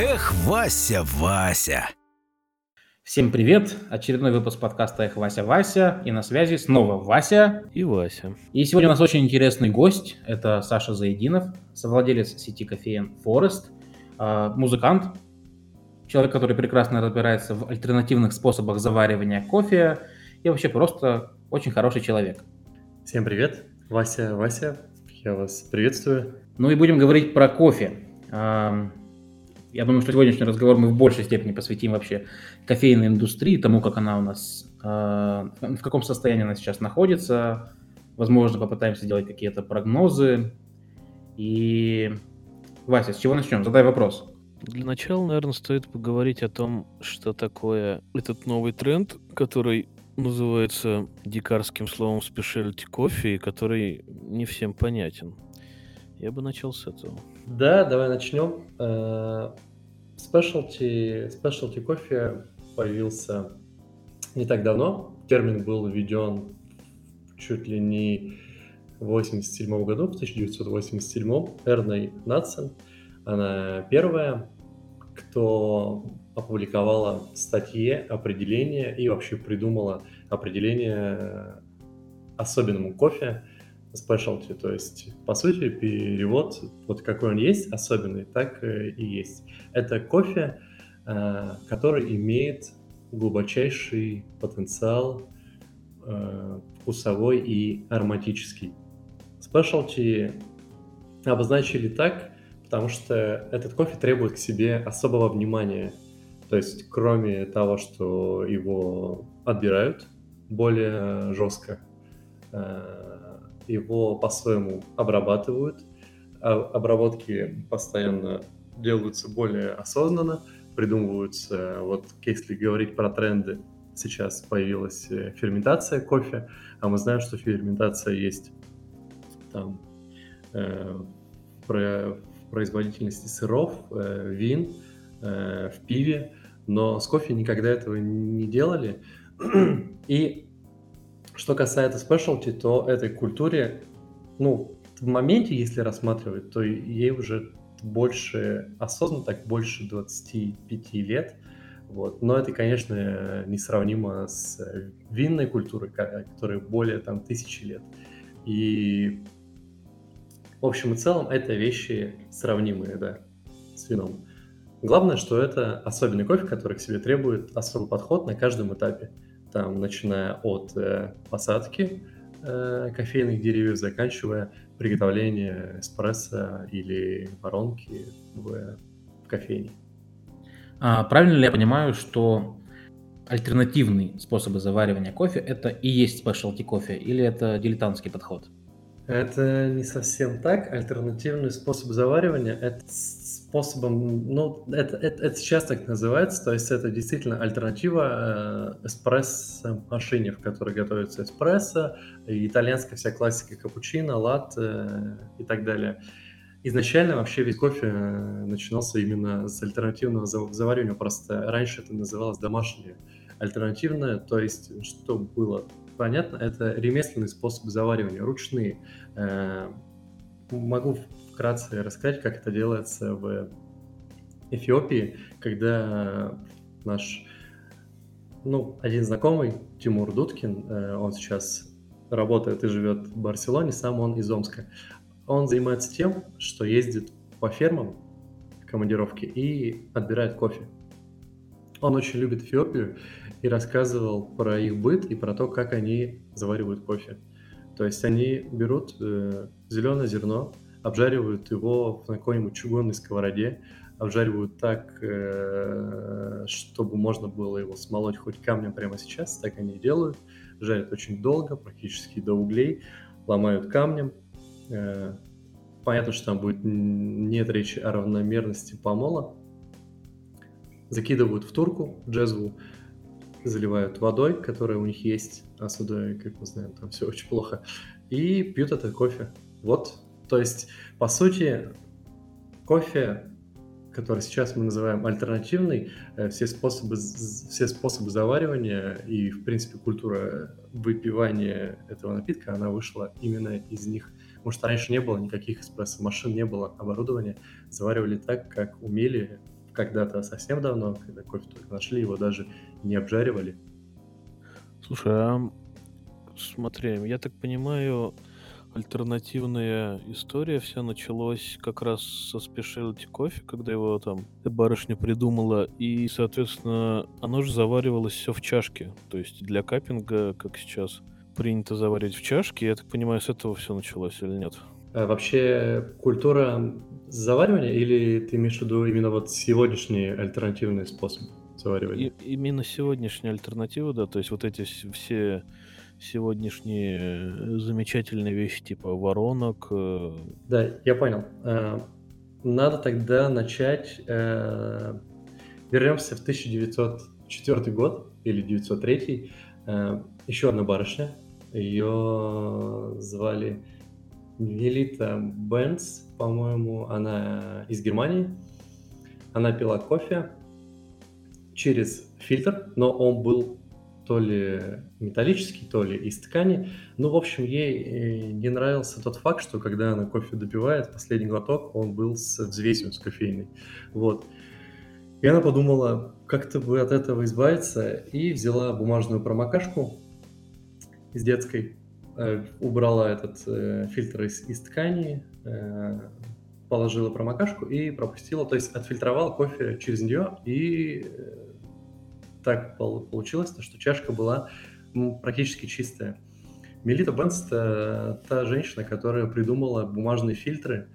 Эх, Вася, Вася. Всем привет! Очередной выпуск подкаста «Эх, Вася, Вася». И на связи снова Вася. И Вася. И сегодня у нас очень интересный гость. Это Саша Заединов, совладелец сети кофеин Forest, а, музыкант, человек, который прекрасно разбирается в альтернативных способах заваривания кофе и вообще просто очень хороший человек. Всем привет! Вася, Вася, я вас приветствую. Ну и будем говорить про кофе. Я думаю, что сегодняшний разговор мы в большей степени посвятим вообще кофейной индустрии, тому, как она у нас, а, в каком состоянии она сейчас находится. Возможно, попытаемся сделать какие-то прогнозы. И, Вася, с чего начнем? Задай вопрос. Для начала, наверное, стоит поговорить о том, что такое этот новый тренд, который называется дикарским словом specialty кофе, и который не всем понятен. Я бы начал с этого. Да, давай начнем. Э, specialty, specialty кофе появился не так давно. Термин был введен чуть ли не в 87 году, в 1987 Эрной Натсон. Она первая, кто опубликовала статье определение и вообще придумала определение особенному кофе specialty, то есть, по сути, перевод, вот какой он есть, особенный, так и есть. Это кофе, э, который имеет глубочайший потенциал э, вкусовой и ароматический. Specialty обозначили так, потому что этот кофе требует к себе особого внимания. То есть, кроме того, что его отбирают более жестко, э, его по-своему обрабатывают. А обработки постоянно делаются более осознанно, придумываются, вот если говорить про тренды, сейчас появилась э, ферментация кофе, а мы знаем, что ферментация есть там э, про производительности сыров, э, вин, э, в пиве, но с кофе никогда этого не делали. И что касается спешлти, то этой культуре, ну, в моменте, если рассматривать, то ей уже больше осознанно, так больше 25 лет. Вот. Но это, конечно, несравнимо с винной культурой, которая более там тысячи лет. И в общем и целом это вещи сравнимые, да, с вином. Главное, что это особенный кофе, который к себе требует особый подход на каждом этапе. Там, начиная от э, посадки э, кофейных деревьев, заканчивая приготовление эспрессо или воронки в, в кофейне. А, правильно ли я понимаю, что альтернативные способы заваривания кофе это и есть спешлти кофе, или это дилетантский подход? Это не совсем так. Альтернативный способ заваривания – это способом, ну, это, это, это сейчас так называется, то есть это действительно альтернатива э, эспрессо-машине, в которой готовится эспрессо, итальянская вся классика капучино, латте э, и так далее. Изначально вообще весь кофе э, начинался именно с альтернативного заваривания, просто раньше это называлось домашнее альтернативное, то есть что было понятно, это ремесленный способ заваривания, ручные. Могу вкратце рассказать, как это делается в Эфиопии, когда наш ну, один знакомый, Тимур Дудкин, э, он сейчас работает и живет в Барселоне, сам он из Омска. Он занимается тем, что ездит по фермам в командировке и отбирает кофе. Он очень любит Эфиопию и рассказывал про их быт и про то, как они заваривают кофе. То есть они берут э, зеленое зерно, обжаривают его на какой-нибудь чугунной сковороде, обжаривают так, э, чтобы можно было его смолоть хоть камнем прямо сейчас, так они и делают. Жарят очень долго, практически до углей, ломают камнем. Э, понятно, что там будет нет речи о равномерности помола, закидывают в турку джезву, заливают водой, которая у них есть, а с как мы знаем, там все очень плохо, и пьют этот кофе. Вот, то есть, по сути, кофе, который сейчас мы называем альтернативный, э, все способы, все способы заваривания и, в принципе, культура выпивания этого напитка, она вышла именно из них. Что раньше не было никаких эспрессо-машин, не было оборудования, заваривали так, как умели когда-то совсем давно, когда кофе только нашли, его даже не обжаривали. Слушай, а смотри, я так понимаю, альтернативная история вся началась как раз со специалити кофе, когда его там барышня придумала, и, соответственно, оно же заваривалось все в чашке. То есть для капинга, как сейчас принято заваривать в чашке, я так понимаю, с этого все началось или нет? А вообще культура заваривания или ты имеешь в виду именно вот сегодняшний альтернативный способ заваривания? И, именно сегодняшняя альтернатива, да, то есть вот эти все сегодняшние э, замечательные вещи типа воронок. Э. Да, я понял. Э, надо тогда начать... Вернемся в 1904 год или 903. Еще одна барышня. Ее звали Велита Бенц, по-моему. Она из Германии. Она пила кофе через фильтр, но он был то ли металлический, то ли из ткани. Ну, в общем, ей э, не нравился тот факт, что когда она кофе допивает, последний глоток, он был с взвесью, с кофейной. Вот. И она подумала, как-то бы от этого избавиться, и взяла бумажную промокашку из детской, э, убрала этот э, фильтр из, из ткани, положила промокашку и пропустила, то есть отфильтровала кофе через нее и так получилось, что чашка была практически чистая. Мелита Бенс – это та женщина, которая придумала бумажные фильтры,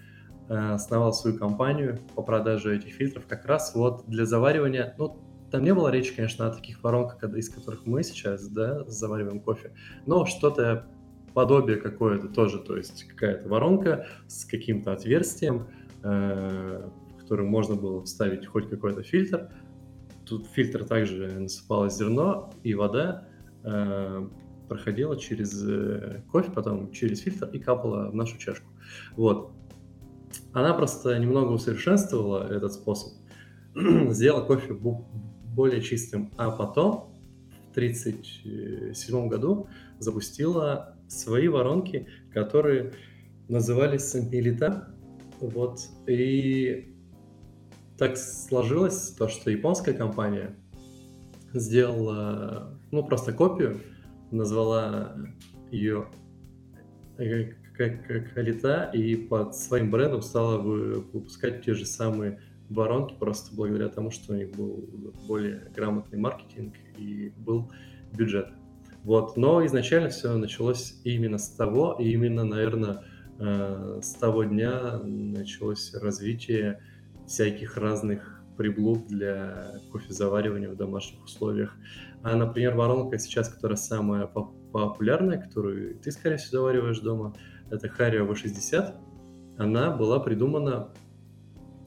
э, основала свою компанию по продаже этих фильтров как раз вот для заваривания, ну, там не было речи, конечно, о таких воронках, из которых мы сейчас, да, завариваем кофе, но что-то подобие какое-то тоже, то есть какая-то воронка с каким-то отверстием, э, в который можно было вставить хоть какой-то фильтр, Тут фильтр также насыпалось зерно и вода э, проходила через э, кофе, потом через фильтр и капала в нашу чашку. Вот. Она просто немного усовершенствовала этот способ, сделала кофе более чистым, а потом в 1937 году запустила свои воронки, которые назывались милита. Вот. И так сложилось, то, что японская компания сделала, ну, просто копию, назвала ее как Алита и под своим брендом стала выпускать те же самые воронки, просто благодаря тому, что у них был более грамотный маркетинг и был бюджет. Вот. Но изначально все началось именно с того, и именно, наверное, э, с того дня началось развитие всяких разных приблуд для кофезаваривания в домашних условиях. А, например, воронка сейчас, которая самая популярная, которую ты, скорее всего, завариваешь дома, это Hario V60. Она была придумана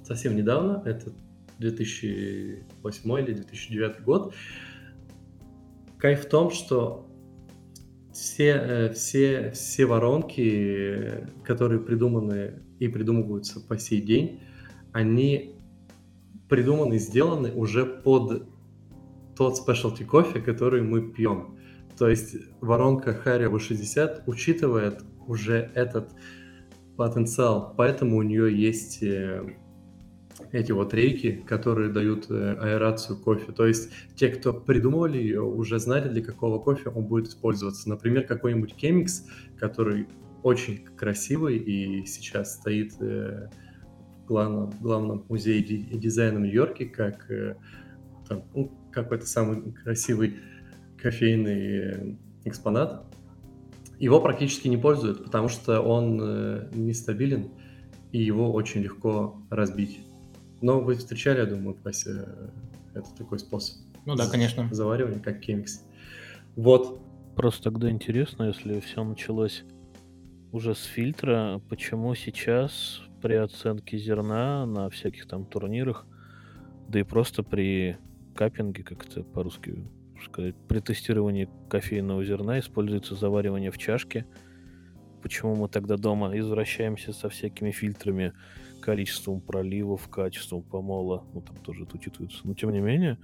совсем недавно, это 2008 или 2009 год. Кайф в том, что все, э, все, все воронки, которые придуманы и придумываются по сей день, они придуманы, сделаны уже под тот specialty кофе, который мы пьем. То есть воронка Harry V60 учитывает уже этот потенциал, поэтому у нее есть э, эти вот рейки, которые дают э, аэрацию кофе. То есть те, кто придумывали ее, уже знали, для какого кофе он будет использоваться. Например, какой-нибудь Chemix, который очень красивый и сейчас стоит э, главном, главном музее дизайна в Нью-Йорке, как э, там, ну, какой-то самый красивый кофейный э, экспонат. Его практически не пользуют, потому что он э, нестабилен, и его очень легко разбить. Но вы встречали, я думаю, Вася, это такой способ. Ну да, конечно. Заваривания, как кемикс. Вот. Просто тогда интересно, если все началось уже с фильтра, почему сейчас при оценке зерна на всяких там турнирах, да и просто при капинге, как это по-русски сказать, при тестировании кофейного зерна используется заваривание в чашке. Почему мы тогда дома извращаемся со всякими фильтрами, количеством проливов, качеством помола, ну там тоже это учитывается. Но тем не менее,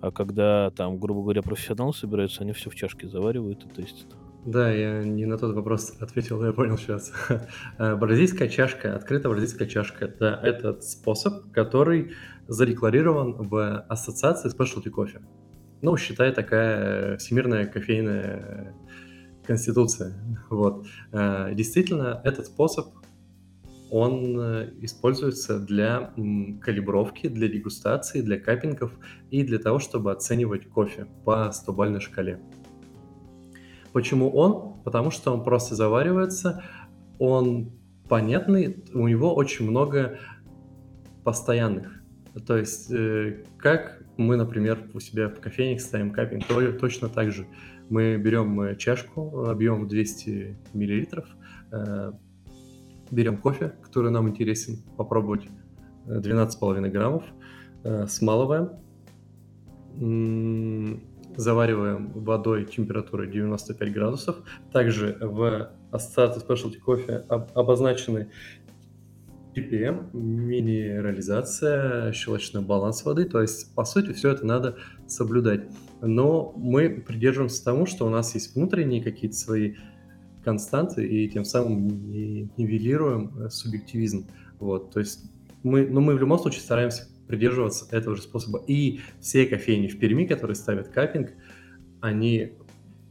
а когда там, грубо говоря, профессионалы собираются, они все в чашке заваривают и тестят. Да, я не на тот вопрос ответил, я понял сейчас. Э, бразильская чашка, открытая бразильская чашка– это этот способ, который задекларирован в ассоциации Specialty Coffee. Ну, считай, такая всемирная кофейная конституция. Вот. Э, действительно, этот способ, он э, используется для калибровки, для дегустации, для каппингов и для того, чтобы оценивать кофе по 100-бальной шкале. Почему он? Потому что он просто заваривается, он понятный, у него очень много постоянных. То есть, э, как мы, например, у себя в кофейне ставим капинг, то точно так же. Мы берем э, чашку объемом 200 миллилитров, э, берем кофе, который нам интересен, попробовать 12,5 граммов, смалываем, завариваем водой температурой 95 градусов. Также в ассоциации Specialty Coffee обозначены ppm, минерализация, щелочной баланс воды. То есть, по сути, все это надо соблюдать. Но мы придерживаемся тому, что у нас есть внутренние какие-то свои константы, и тем самым нивелируем э, субъективизм. Вот, то есть мы, но мы в любом случае стараемся придерживаться этого же способа. И все кофейни в Перми, которые ставят капинг, они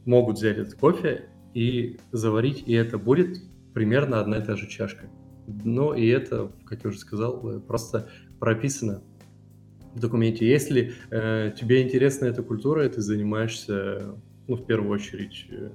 могут взять этот кофе и заварить, и это будет примерно одна и та же чашка. Но и это, как я уже сказал, э, просто прописано в документе. Если э, тебе интересна эта культура, и ты занимаешься, ну, в первую очередь, э,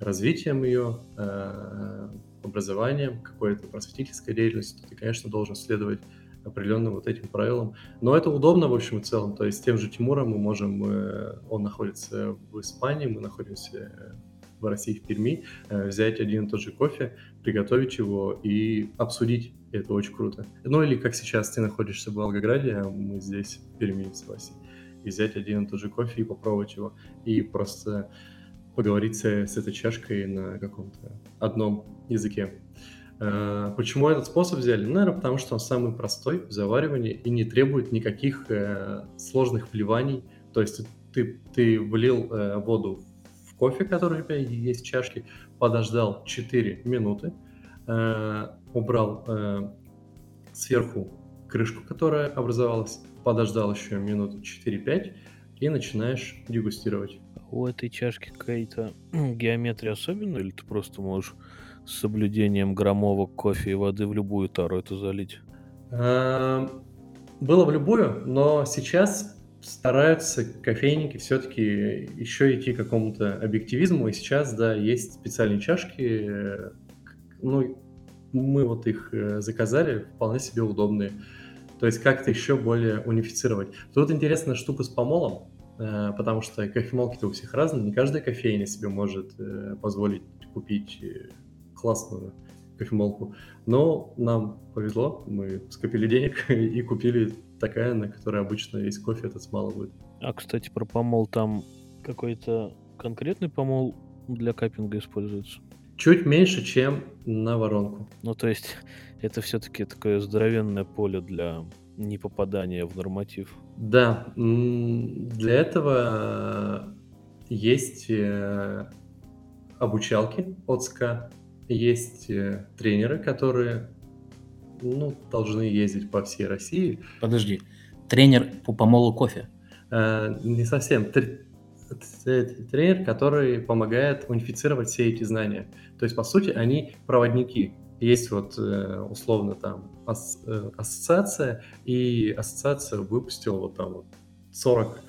развитием ее, э, образованием, какой-то просветительской деятельностью, то ты, конечно, должен следовать определенным вот этим правилам. Но это удобно, в общем и целом. То есть с тем же Тимуром мы можем, э, он находится в Испании, мы находимся в России, в Перми, э, взять один и тот же кофе, приготовить его и обсудить. Это очень круто. Ну или как сейчас ты находишься в Волгограде, а мы здесь, в Перми, с Васей, и взять один и тот же кофе и попробовать его. И просто поговорить с, с этой чашкой на каком-то одном языке. Э, почему этот способ взяли? Ну, наверное, потому что он самый простой в заваривании и не требует никаких э, сложных вливаний. То есть ты, ты влил э, воду в кофе, который у тебя есть в чашке, подождал 4 минуты, убрал сверху крышку, которая образовалась, подождал еще минут 4-5 и начинаешь дегустировать. У этой чашки какая-то геометрия особенная, или ты просто можешь с соблюдением граммовок кофе и воды в любую тару это залить? Э, было в любую, но сейчас стараются кофейники все-таки еще идти к какому-то объективизму, и сейчас, да, есть специальные чашки, э, ну, мы вот их э, заказали, вполне себе удобные. То есть как-то еще более унифицировать. Тут интересная штука с помолом, э, потому что кофемолки-то у всех разные, не каждая кофейня себе может позволить купить классную кофемолку. Но нам повезло, мы скопили денег и купили такая, на которой обычно весь кофе этот смало будет. А, кстати, про помол там какой-то конкретный помол для капинга используется? Чуть меньше, чем на воронку. Ну, то есть это все-таки такое здоровенное поле для непопадания в норматив. Да, для этого есть э, обучалки от СКА, есть э, тренеры, которые ну, должны ездить по всей России. Подожди, тренер по помолу кофе? Э, не совсем. Тренер, который помогает унифицировать все эти знания. То есть, по сути, они проводники. Есть вот э, условно там ас, э, ассоциация, и ассоциация выпустила вот там вот 40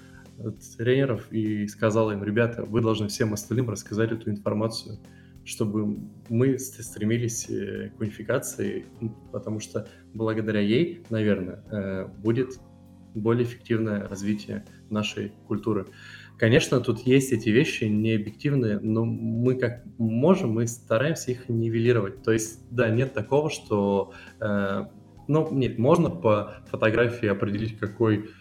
тренеров и сказала им, ребята, вы должны всем остальным рассказать эту информацию чтобы мы стремились э, к унификации, потому что благодаря ей, наверное, э, будет более эффективное развитие нашей культуры. Конечно, тут есть эти вещи не объективные, но мы как можем, мы стараемся их нивелировать. То есть, да, нет такого, что, э, ну, нет, можно по фотографии определить, какой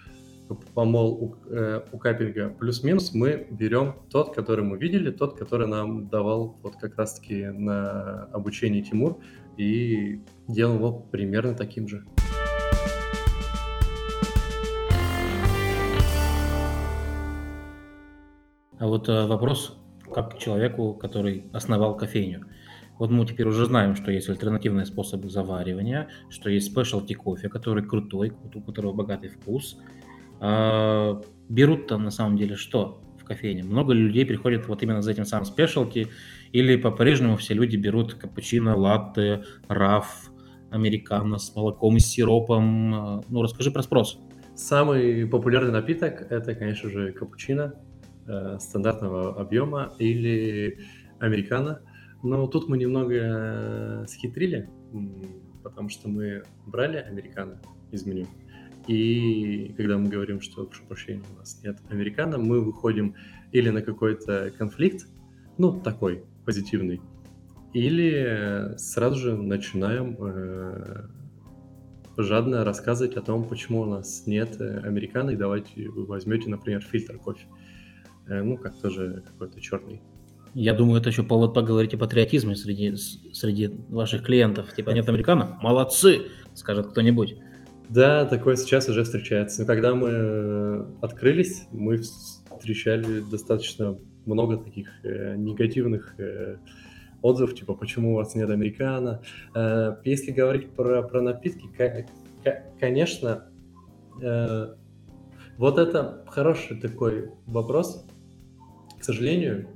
помол у, э, у капинга плюс-минус, мы берем тот, который мы видели, тот, который нам давал вот как раз-таки на обучении Тимур, и делаем его примерно таким же. А вот э, вопрос как человеку, который основал кофейню. Вот мы теперь уже знаем, что есть альтернативные способы заваривания, что есть спешлти кофе, который крутой, у которого богатый вкус. А, берут там на самом деле что в кофейне? Много людей приходят вот именно за этим самым спешлти, или по-прежнему все люди берут капучино, латте, раф, американо с молоком и сиропом. Ну, расскажи про спрос. Самый популярный напиток – это, конечно же, капучино э, стандартного объема или американо – но тут мы немного э, схитрили, потому что мы брали американо из меню. И когда мы говорим, что, прошу прощения, у нас нет американо, мы выходим или на какой-то конфликт, ну, такой, позитивный, или сразу же начинаем э, жадно рассказывать о том, почему у нас нет э, американо, и давайте вы возьмете, например, фильтр кофе. Э, ну, как тоже какой-то черный я думаю, это еще повод поговорить о патриотизме среди, среди ваших клиентов. Типа, нет американо? Молодцы, скажет кто-нибудь. Да, такое сейчас уже встречается. Но когда мы э, открылись, мы встречали достаточно много таких э, негативных э, отзывов, типа, почему у вас нет американо. Э, если говорить про, про напитки, конечно, э, вот это хороший такой вопрос. К сожалению,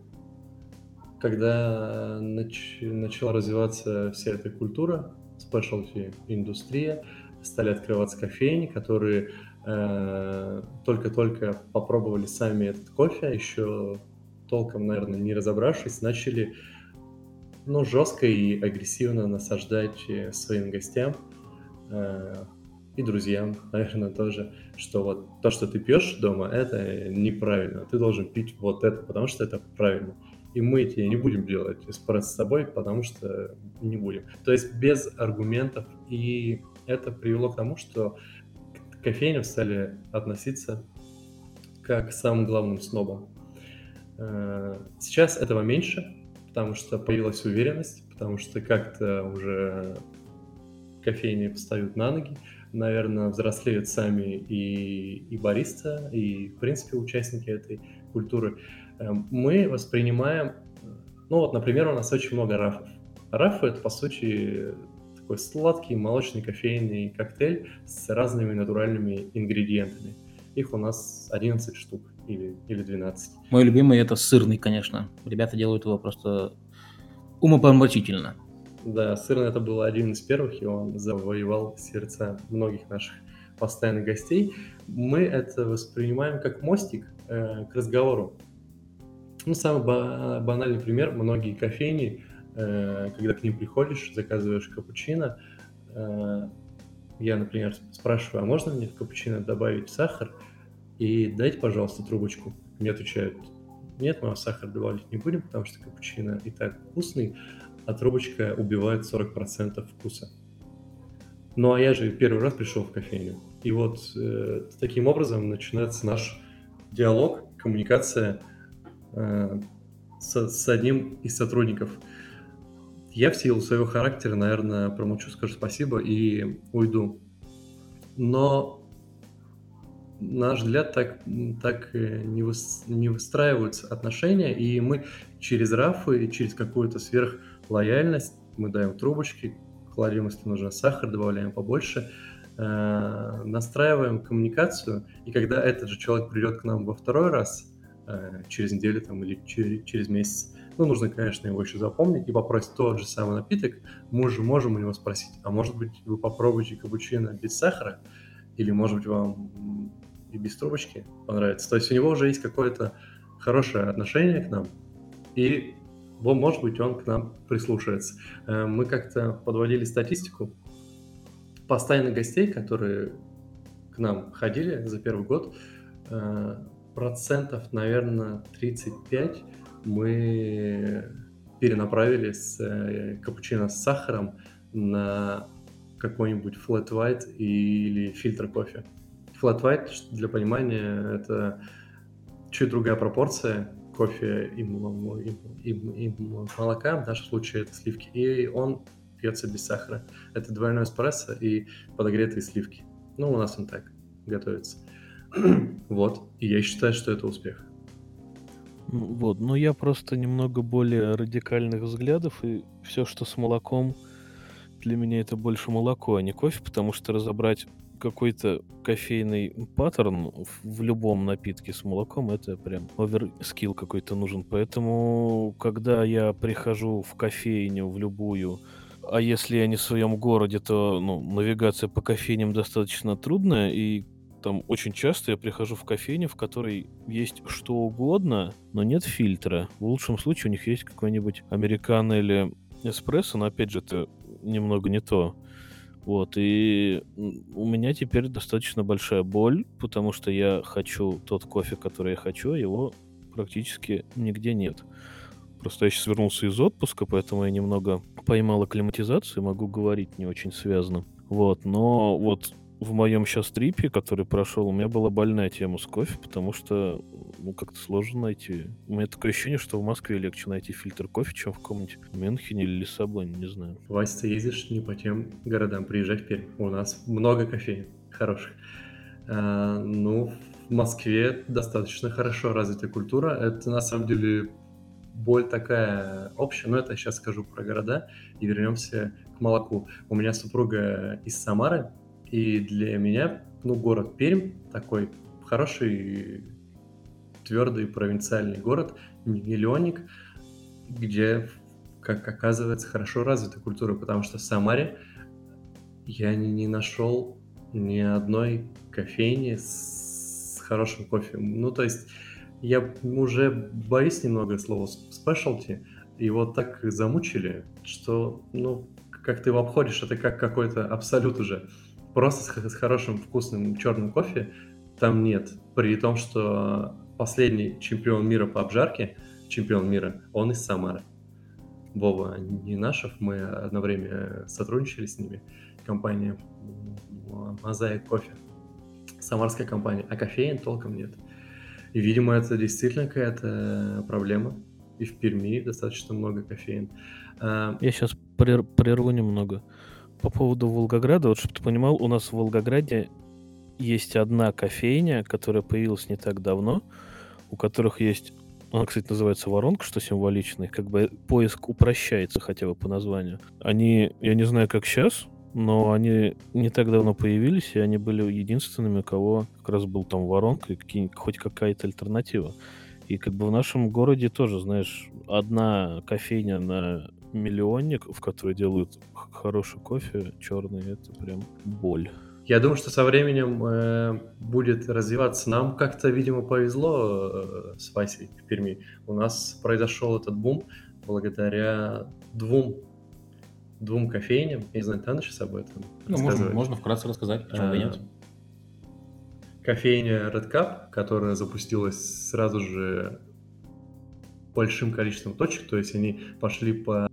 когда нач... начала развиваться вся эта культура, спешлти индустрия, стали открываться кофейни, которые э, только-только попробовали сами этот кофе, а еще толком, наверное, не разобравшись, начали ну, жестко и агрессивно насаждать э, своим гостям э, и друзьям, наверное, тоже, что вот то, что ты пьешь дома, это неправильно. Ты должен пить вот это, потому что это правильно и мы тебе не будем делать эспрессо с собой, потому что не будем. То есть без аргументов, и это привело к тому, что к кофейням стали относиться как к самым главным снобам. Э, сейчас этого меньше, потому что появилась уверенность, потому что как-то уже кофейни встают на ноги, наверное, взрослеют сами и, и бариста, и, в принципе, участники этой культуры. Эм, мы воспринимаем, ну вот, например, у нас очень много рафов. Рафы — это, по сути, такой сладкий молочный кофейный коктейль с разными натуральными ингредиентами. Их у нас 11 штук или, или 12. Мой любимый — это сырный, конечно. Ребята делают его просто умопомрачительно. Да, сырный это был один из первых, и он завоевал сердца многих наших постоянных гостей. Мы это воспринимаем как мостик э, к разговору. Ну, самый банальный пример, многие кофейни, когда к ним приходишь, заказываешь капучино, э, я, например, спрашиваю, а можно мне в капучино добавить сахар? И дайте, пожалуйста, трубочку. Мне отвечают, нет, мы сахар добавлять не будем, потому что капучино и так вкусный, а трубочка убивает 40% вкуса. Ну, а я же первый раз пришел в кофейню. И вот э, таким образом начинается наш диалог, коммуникация – Э, с, с одним из сотрудников. Я в силу своего характера, наверное, промолчу, скажу спасибо и уйду. Но, на наш взгляд, так, так не, вы, не выстраиваются отношения, и мы через рафы, через какую-то сверхлояльность, мы даем трубочки, кладем, если нужно, сахар, добавляем побольше, э, настраиваем коммуникацию, и когда этот же человек придет к нам во второй раз – Э, через неделю там, или через, через месяц. Ну, нужно, конечно, его еще запомнить и попросить тот же самый напиток. Мы же можем у него спросить, а может быть, вы попробуете капучино без сахара? Или, может быть, вам и без трубочки понравится? То есть у него уже есть какое-то хорошее отношение к нам, и, может быть, он к нам прислушается. Э, мы как-то подводили статистику постоянных гостей, которые к нам ходили за первый год, э, процентов, наверное, 35 мы перенаправили с э, капучино с сахаром на какой-нибудь flat white или фильтр кофе. Flat white, для понимания, это чуть другая пропорция кофе и, и, и, и молока, в нашем случае это сливки, и он пьется без сахара. Это двойной эспрессо и подогретые сливки. Ну, у нас он так готовится. вот. И я считаю, что это успех. Вот, но я просто немного более радикальных взглядов, и все, что с молоком, для меня это больше молоко, а не кофе, потому что разобрать какой-то кофейный паттерн в любом напитке с молоком, это прям оверскилл какой-то нужен. Поэтому, когда я прихожу в кофейню, в любую, а если я не в своем городе, то ну, навигация по кофейням достаточно трудная, и там очень часто я прихожу в кофейню, в которой есть что угодно, но нет фильтра. В лучшем случае у них есть какой-нибудь американо или эспрессо, но опять же это немного не то. Вот, и у меня теперь достаточно большая боль, потому что я хочу тот кофе, который я хочу, а его практически нигде нет. Просто я сейчас вернулся из отпуска, поэтому я немного поймал акклиматизацию, могу говорить не очень связано. Вот, но вот в моем сейчас трипе, который прошел, у меня была больная тема с кофе, потому что ну, как-то сложно найти. У меня такое ощущение, что в Москве легче найти фильтр кофе, чем в каком-нибудь Мюнхене или Лиссабоне, не знаю. Вася, ты ездишь не по тем городам, приезжай в Пермь. У нас много кофеин хороших. А, ну, в Москве достаточно хорошо развита культура. Это на самом деле боль такая общая, но это я сейчас скажу про города и вернемся к молоку. У меня супруга из Самары, и для меня, ну, город Пермь такой хороший, твердый провинциальный город, миллионник, где, как оказывается, хорошо развита культура, потому что в Самаре я не, не нашел ни одной кофейни с хорошим кофе. Ну, то есть я уже боюсь немного слова specialty, его так замучили, что, ну, как ты его обходишь, это как какой-то абсолют уже просто с, с хорошим вкусным черным кофе там нет. При том, что последний чемпион мира по обжарке, чемпион мира, он из Самары. Вова Нинашев, мы одно время сотрудничали с ними, компания Мозаик кофе, самарская компания, а кофеин толком нет. И, видимо, это действительно какая-то проблема. И в Перми достаточно много кофеин. А, Я сейчас прерву немного. По поводу Волгограда, вот чтобы ты понимал, у нас в Волгограде есть одна кофейня, которая появилась не так давно, у которых есть, она, кстати, называется воронка, что символично, и как бы поиск упрощается хотя бы по названию. Они, я не знаю, как сейчас, но они не так давно появились, и они были единственными, у кого как раз был там воронка и хоть какая-то альтернатива. И как бы в нашем городе тоже, знаешь, одна кофейня на миллионник, в который делают хороший кофе, черный, это прям боль. Я думаю, что со временем э, будет развиваться. Нам как-то, видимо, повезло э, с Васей в Перми. У нас произошел этот бум благодаря двум двум кофейням. Я не знаю, ты сейчас об этом Ну, можно, можно вкратце рассказать, почему бы нет. Кофейня Red Cup, которая запустилась сразу же большим количеством точек, то есть они пошли по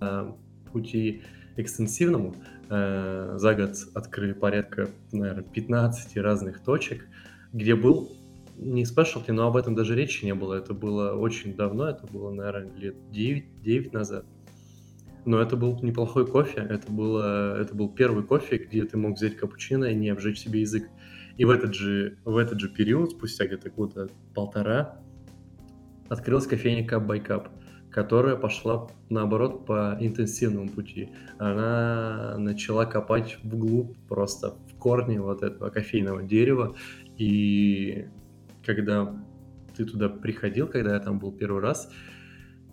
Э, пути экстенсивному. Э, за год открыли порядка, наверное, 15 разных точек, где был не спешлти, но об этом даже речи не было. Это было очень давно, это было, наверное, лет 9, 9 назад. Но это был неплохой кофе, это, было, это был первый кофе, где ты мог взять капучино и не обжечь себе язык. И в этот же, в этот же период, спустя где-то года полтора, открылась кофейня Cup by Cup которая пошла, наоборот, по интенсивному пути. Она начала копать вглубь просто в корне вот этого кофейного дерева. И когда ты туда приходил, когда я там был первый раз,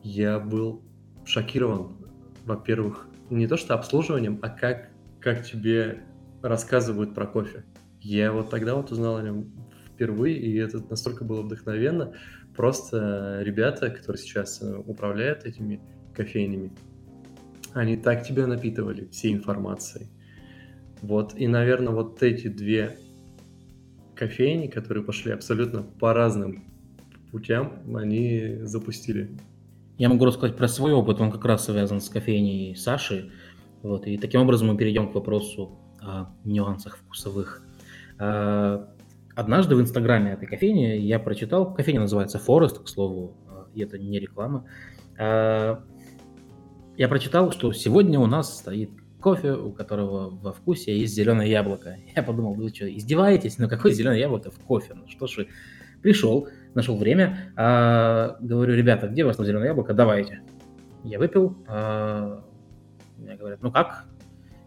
я был шокирован, во-первых, не то что обслуживанием, а как, как тебе рассказывают про кофе. Я вот тогда вот узнал о нем впервые, и это настолько было вдохновенно. Просто ребята, которые сейчас э, управляют этими кофейнями, они так тебя напитывали всей информацией. Вот, и, наверное, вот эти две кофейни, которые пошли абсолютно по разным путям, они запустили. Я могу рассказать про свой опыт, он как раз связан с кофейней Саши. Вот, и таким образом мы перейдем к вопросу о нюансах вкусовых. А, однажды в инстаграме этой кофейни я прочитал, кофейня называется Forest, к слову, и это не реклама. А, я прочитал, что сегодня у нас стоит кофе, у которого во вкусе есть зеленое яблоко. Я подумал, вы что, издеваетесь? Ну какое зеленое яблоко в кофе? Ну что ж вы Пришел, нашел время, а, говорю, ребята, где у вас на зеленое яблоко? Давайте. Я выпил, а, мне говорят, ну как?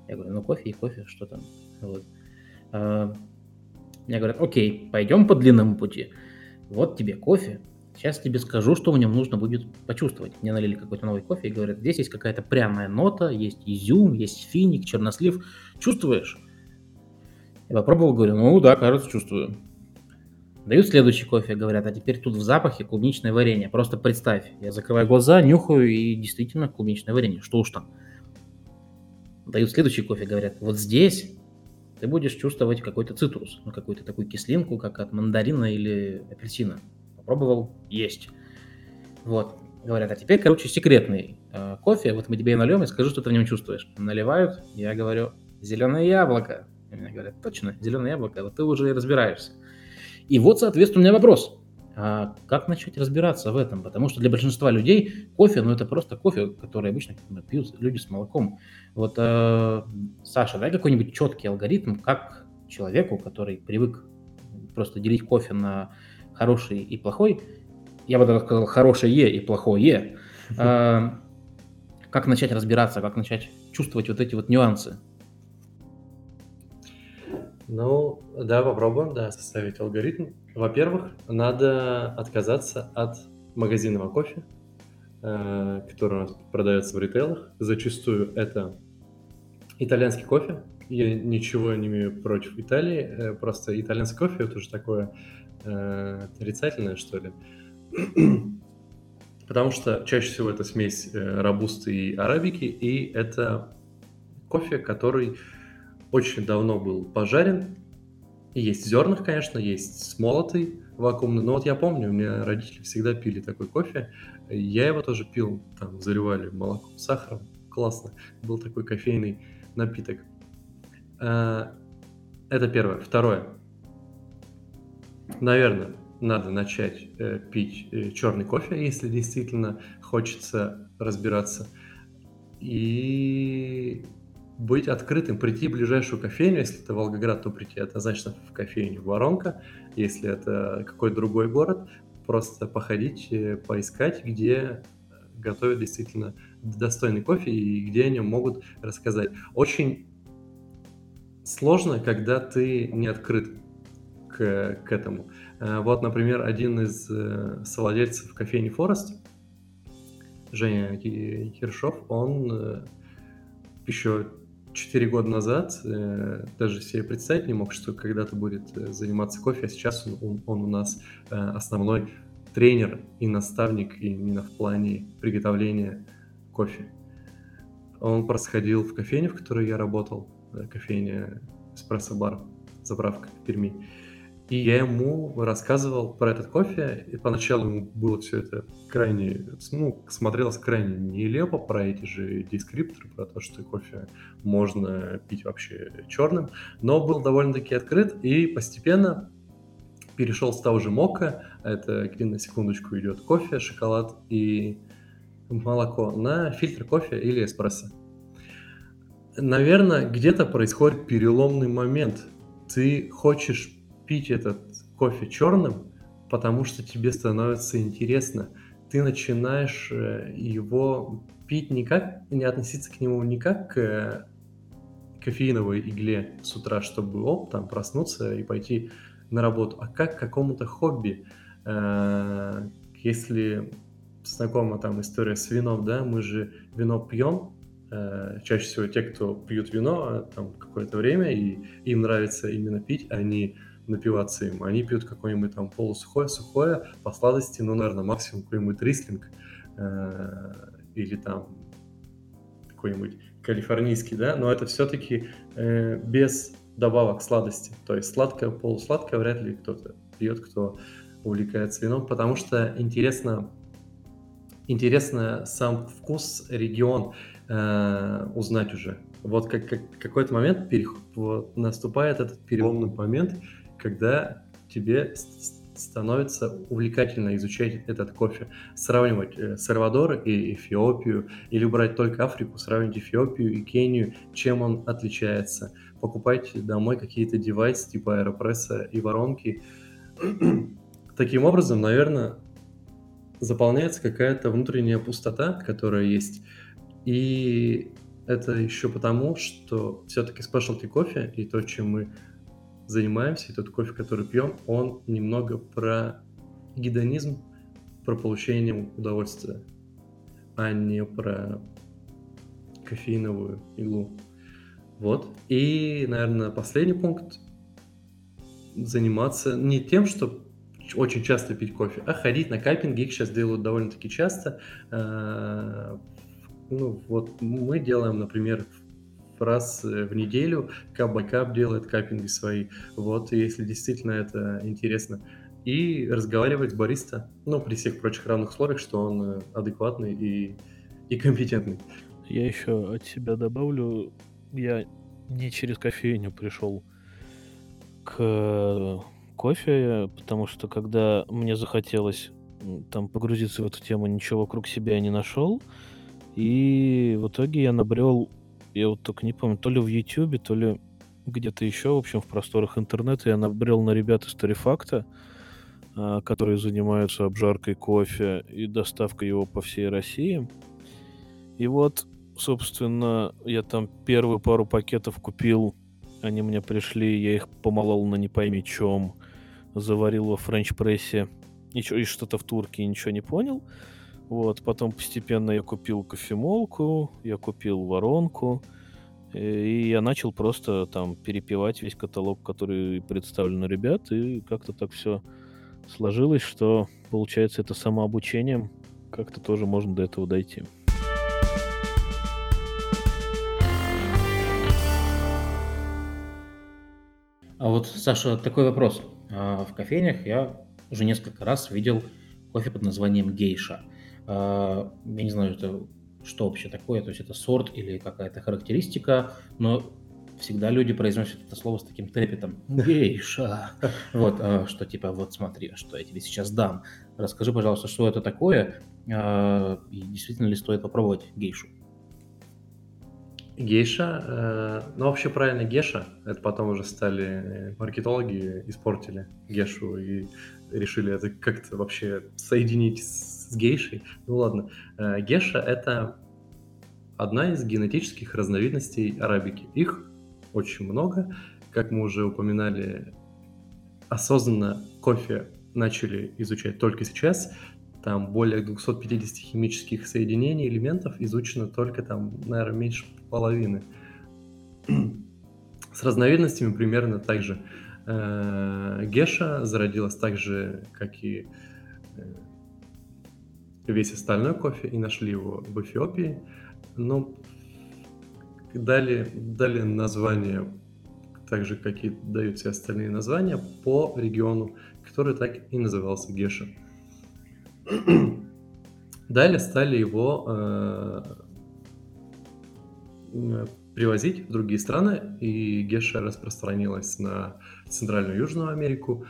Я говорю, ну кофе и кофе, что там. Вот. Мне говорят, окей, пойдем по длинному пути. Вот тебе кофе, Сейчас тебе скажу, что в нем нужно будет почувствовать. Мне налили какой-то новый кофе и говорят, здесь есть какая-то пряная нота, есть изюм, есть финик, чернослив. Чувствуешь? Я попробовал, говорю, ну да, кажется, чувствую. Дают следующий кофе, говорят, а теперь тут в запахе клубничное варенье. Просто представь, я закрываю глаза, нюхаю и действительно клубничное варенье. Что уж там. Дают следующий кофе, говорят, вот здесь ты будешь чувствовать какой-то цитрус, ну, какую-то такую кислинку, как от мандарина или апельсина. Попробовал, есть. Вот. Говорят, а теперь, короче, секретный э, кофе, вот мы тебе и нальем, и скажи, что ты в нем чувствуешь. Наливают, я говорю, зеленое яблоко. И мне говорят, точно, зеленое яблоко, вот ты уже и разбираешься. И вот, соответственно, у меня вопрос. А как начать разбираться в этом? Потому что для большинства людей кофе, ну это просто кофе, который обычно пьют люди с молоком. Вот, э, Саша, дай какой-нибудь четкий алгоритм, как человеку, который привык просто делить кофе на хороший и плохой, я бы даже сказал хорошее и плохое, э, как начать разбираться, как начать чувствовать вот эти вот нюансы? Ну, да, попробуем, да, составить алгоритм. Во-первых, надо отказаться от магазинного кофе, э, который у нас продается в ритейлах. Зачастую это итальянский кофе. Я ничего не имею против Италии, э, просто итальянский кофе это уже такое э, отрицательное, что ли. Потому что чаще всего это смесь э, робусты и арабики, и это кофе, который очень давно был пожарен. И есть зерных, конечно, есть смолотый вакуумный. Но вот я помню, у меня родители всегда пили такой кофе. Я его тоже пил, там заливали молоком, сахаром. Классно. Был такой кофейный напиток. А, это первое. Второе. Наверное, надо начать э, пить э, черный кофе, если действительно хочется разбираться. И быть открытым, прийти в ближайшую кофейню, если это Волгоград, то прийти однозначно в кофейню Воронка, если это какой-то другой город, просто походить, э, поискать, где готовят действительно достойный кофе и где они могут рассказать. Очень сложно, когда ты не открыт к, к этому. Э, вот, например, один из э, совладельцев кофейни Форест, Женя Киршов, он еще 4 года назад э, даже себе представить не мог, что когда-то будет э, заниматься кофе, а сейчас он, он у нас э, основной тренер и наставник именно в плане приготовления кофе. Он происходил в кофейне, в которой я работал, кофейня эспрессо-бар, заправка в Перми. И я ему рассказывал про этот кофе, и поначалу ему было все это крайне, ну, смотрелось крайне нелепо про эти же дескрипторы, про то, что кофе можно пить вообще черным, но был довольно-таки открыт и постепенно перешел с того же мока, это на секундочку идет кофе, шоколад и молоко, на фильтр кофе или эспрессо. Наверное, где-то происходит переломный момент. Ты хочешь пить этот кофе черным, потому что тебе становится интересно. Ты начинаешь э, его пить не как, не относиться к нему не как к э, кофеиновой игле с утра, чтобы оп, там проснуться и пойти на работу, а как к какому-то хобби. Э, если знакома там история с вином, да, мы же вино пьем, чаще всего те, кто пьют вино там какое-то время, и им нравится именно пить, они напиваться им. Они пьют какое-нибудь там полусухое, сухое, по сладости, ну, наверное, максимум какой-нибудь рислинг э, или там какой-нибудь калифорнийский, да, но это все-таки э, без добавок сладости. То есть сладкое, полусладкое вряд ли кто-то пьет, кто увлекается вином, потому что интересно, интересно сам вкус, регион э, узнать уже. Вот как, как какой-то момент перех... вот, наступает этот переломный момент, когда тебе становится увлекательно изучать этот кофе. Сравнивать э, Сальвадор и Эфиопию, или брать только Африку, сравнить Эфиопию и Кению, чем он отличается. Покупать домой какие-то девайсы типа аэропресса и воронки, таким образом, наверное, заполняется какая-то внутренняя пустота, которая есть. И это еще потому, что все-таки спешлти кофе и то, чем мы занимаемся, и тот кофе, который пьем, он немного про гедонизм, про получение удовольствия, а не про кофеиновую иглу. Вот. И, наверное, последний пункт заниматься не тем, что очень часто пить кофе, а ходить на каппинги. Их сейчас делают довольно-таки часто. А, ну, вот мы делаем, например, раз в неделю кап кап делает каппинги свои. Вот, если действительно это интересно. И разговаривать с бариста, ну, при всех прочих равных условиях, что он э, адекватный и, и компетентный. Я еще от себя добавлю, я не через кофейню пришел к кофе, потому что когда мне захотелось там погрузиться в эту тему, ничего вокруг себя не нашел. И в итоге я набрел, я вот только не помню, то ли в Ютубе, то ли где-то еще, в общем, в просторах интернета я набрел на ребят из Торифакта, а, которые занимаются обжаркой кофе и доставкой его по всей России. И вот собственно, я там первую пару пакетов купил, они мне пришли, я их помолол на не пойми чем, заварил во френч-прессе, и что-то в турке, ничего не понял. Вот, потом постепенно я купил кофемолку, я купил воронку, и я начал просто там перепевать весь каталог, который представлен у ребят, и как-то так все сложилось, что получается это самообучением как-то тоже можно до этого дойти. А вот, Саша, такой вопрос. А, в кофейнях я уже несколько раз видел кофе под названием гейша. А, я не знаю, это что вообще такое, то есть это сорт или какая-то характеристика, но всегда люди произносят это слово с таким трепетом. Гейша. Вот, а, что типа, вот смотри, что я тебе сейчас дам. Расскажи, пожалуйста, что это такое, и действительно ли стоит попробовать гейшу? Гейша, э, ну вообще правильно геша, это потом уже стали э, маркетологи, испортили гешу и решили это как-то вообще соединить с, с гейшей. Ну ладно, э, геша это одна из генетических разновидностей арабики. Их очень много, как мы уже упоминали, осознанно кофе начали изучать только сейчас, там более 250 химических соединений, элементов изучено только там, наверное, меньше половины. С разновидностями примерно так же. Э, Геша зародилась так же, как и э, весь остальной кофе, и нашли его в Эфиопии. Но дали, дали название, так же, как и дают все остальные названия, по региону, который так и назывался Геша. Далее стали его э, привозить в другие страны, и Геша распространилась на Центральную и Южную Америку.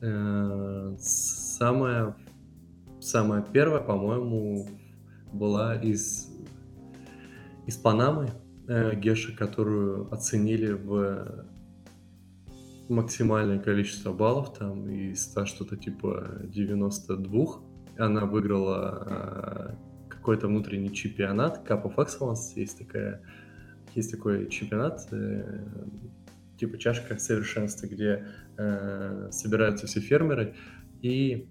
Э, самая, самая первая, по-моему, была из, из Панамы, э, Геша, которую оценили в максимальное количество баллов, там из 100 что-то типа 92 она выиграла э, какой-то внутренний чемпионат, Cup of Excellence, есть такая, есть такой чемпионат, э, типа чашка совершенства, где э, собираются все фермеры. И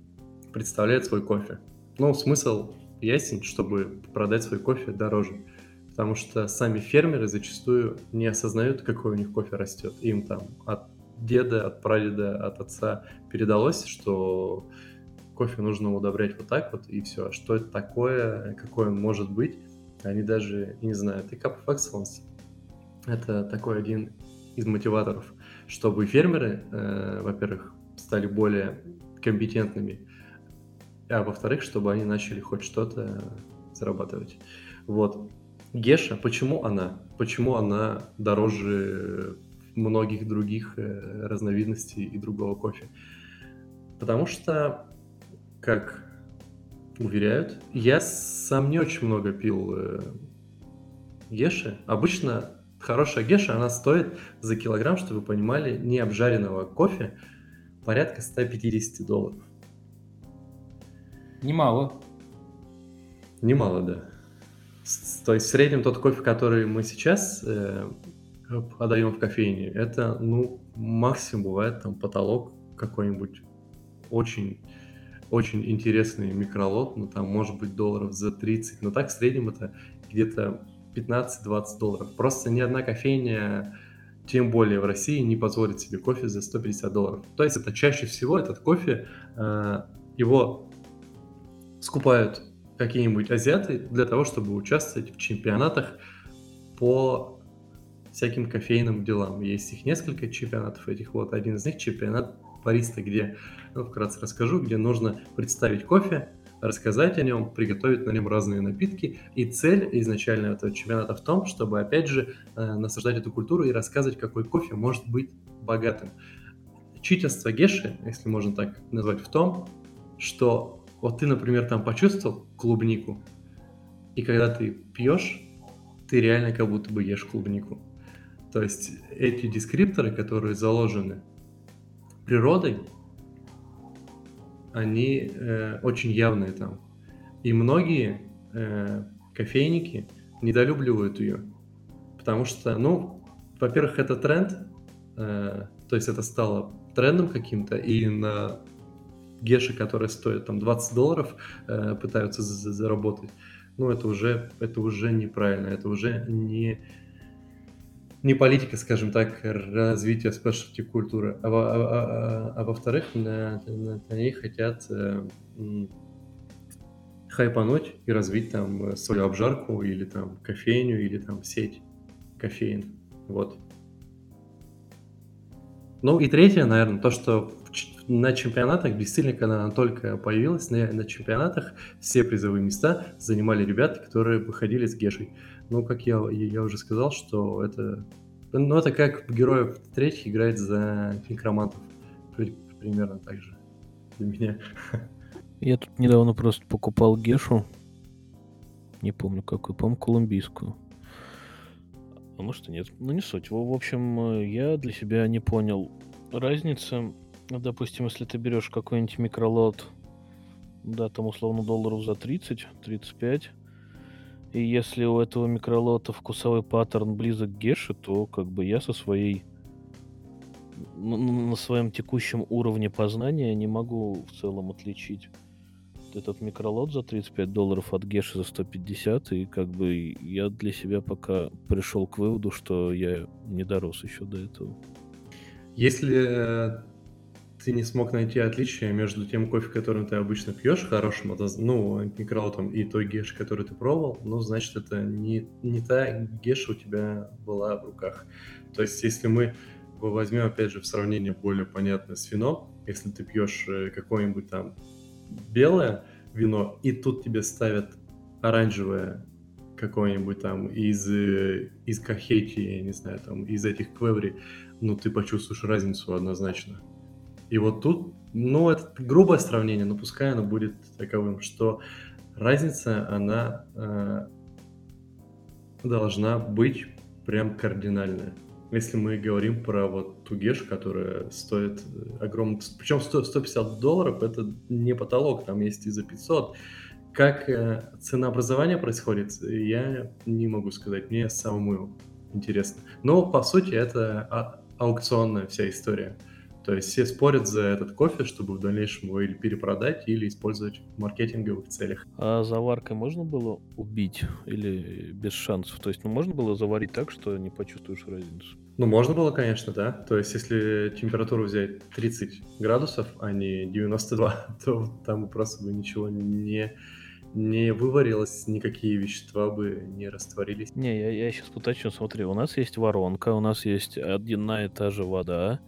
представляют свой кофе. Ну, смысл ясен, чтобы продать свой кофе дороже. Потому что сами фермеры зачастую не осознают, какой у них кофе растет. Им там от деда, от прадеда, от отца передалось, что кофе нужно удобрять вот так вот, и все. А что это такое, какой он может быть, они даже не знают. И Cup of Excellence — это такой один из мотиваторов, чтобы фермеры, э, во-первых, стали более компетентными, а во-вторых, чтобы они начали хоть что-то зарабатывать. Вот. Геша, почему она? Почему она дороже многих других э, разновидностей и другого кофе? Потому что как уверяют. Я сам не очень много пил э, геши. Обычно хорошая геша, она стоит за килограмм, чтобы вы понимали, не обжаренного кофе порядка 150 долларов. Немало. Немало, да. То есть в среднем тот кофе, который мы сейчас э, подаем в кофейне, это, ну, максимум бывает там потолок какой-нибудь очень, очень интересный микролот, ну, там может быть долларов за 30, но так в среднем это где-то 15-20 долларов. Просто ни одна кофейня, тем более в России, не позволит себе кофе за 150 долларов. То есть это чаще всего этот кофе, э, его скупают какие-нибудь азиаты для того, чтобы участвовать в чемпионатах по всяким кофейным делам. Есть их несколько чемпионатов этих. Вот один из них чемпионат бариста, где, ну, вкратце расскажу, где нужно представить кофе, рассказать о нем, приготовить на нем разные напитки. И цель изначально этого чемпионата в том, чтобы, опять же, э, насаждать эту культуру и рассказывать, какой кофе может быть богатым. Читерство Геши, если можно так назвать, в том, что вот ты, например, там почувствовал клубнику, и когда ты пьешь, ты реально как будто бы ешь клубнику. То есть эти дескрипторы, которые заложены природой, они э, очень явные там. И многие э, кофейники недолюбливают ее. Потому что, ну, во-первых, это тренд, э, то есть это стало трендом каким-то, и на геши, которые стоят там 20 долларов, э, пытаются за- заработать. Ну, это уже, это уже неправильно, это уже не, не политика, скажем так, развития спешлти культуры. А, а- а- а- а во-вторых, на, на- ней хотят э, хайпануть и развить там свою обжарку или там кофейню или там сеть кофеин. Вот. Ну и третье, наверное, то, что на чемпионатах, действительно, когда она только появилась, на, на чемпионатах все призовые места занимали ребята, которые выходили с Гешей. Ну, как я, я уже сказал, что это, ну, это как героев третьих играть за некромантов. При- Примерно так же для меня. Я тут недавно просто покупал Гешу. Не помню какую, по-моему, колумбийскую. А может и нет. Ну не суть. В, в общем, э, я для себя не понял разницы. Ну, Допустим, если ты берешь какой-нибудь микролот, да, там условно долларов за 30, 35, и если у этого микролота вкусовой паттерн близок к Геше, то как бы я со своей на, своем текущем уровне познания не могу в целом отличить этот микролот за 35 долларов от Геши за 150, и как бы я для себя пока пришел к выводу, что я не дорос еще до этого. Если э, ты не смог найти отличия между тем кофе, которым ты обычно пьешь, хорошим, ну, микролотом, и той гешей, которую ты пробовал, ну, значит, это не, не та геша у тебя была в руках. То есть, если мы возьмем, опять же, в сравнение более понятное с вином, если ты пьешь э, какое-нибудь там белое вино, и тут тебе ставят оранжевое какое-нибудь там из, э, из Кахети, я не знаю, там, из этих квеври, ну, ты почувствуешь разницу однозначно. И вот тут, ну, это грубое сравнение, но пускай оно будет таковым, что разница, она э, должна быть прям кардинальная. Если мы говорим про вот ту гешу, которая стоит э, огромно... Причем 100 150 долларов это не потолок, там есть и за 500. Как э, ценообразование происходит, я не могу сказать. Мне самому интересно. Но, по сути, это а- аукционная вся история. То есть все спорят за этот кофе, чтобы в дальнейшем его или перепродать, или использовать в маркетинговых целях. А заваркой можно было убить или без шансов? То есть, ну, можно было заварить так, что не почувствуешь разницу? Ну, можно было, конечно, да. То есть, если температуру взять 30 градусов, а не 92, то там просто бы ничего не, не выварилось, никакие вещества бы не растворились. Не, я, я сейчас уточню, смотри, у нас есть воронка, у нас есть одна и та же вода,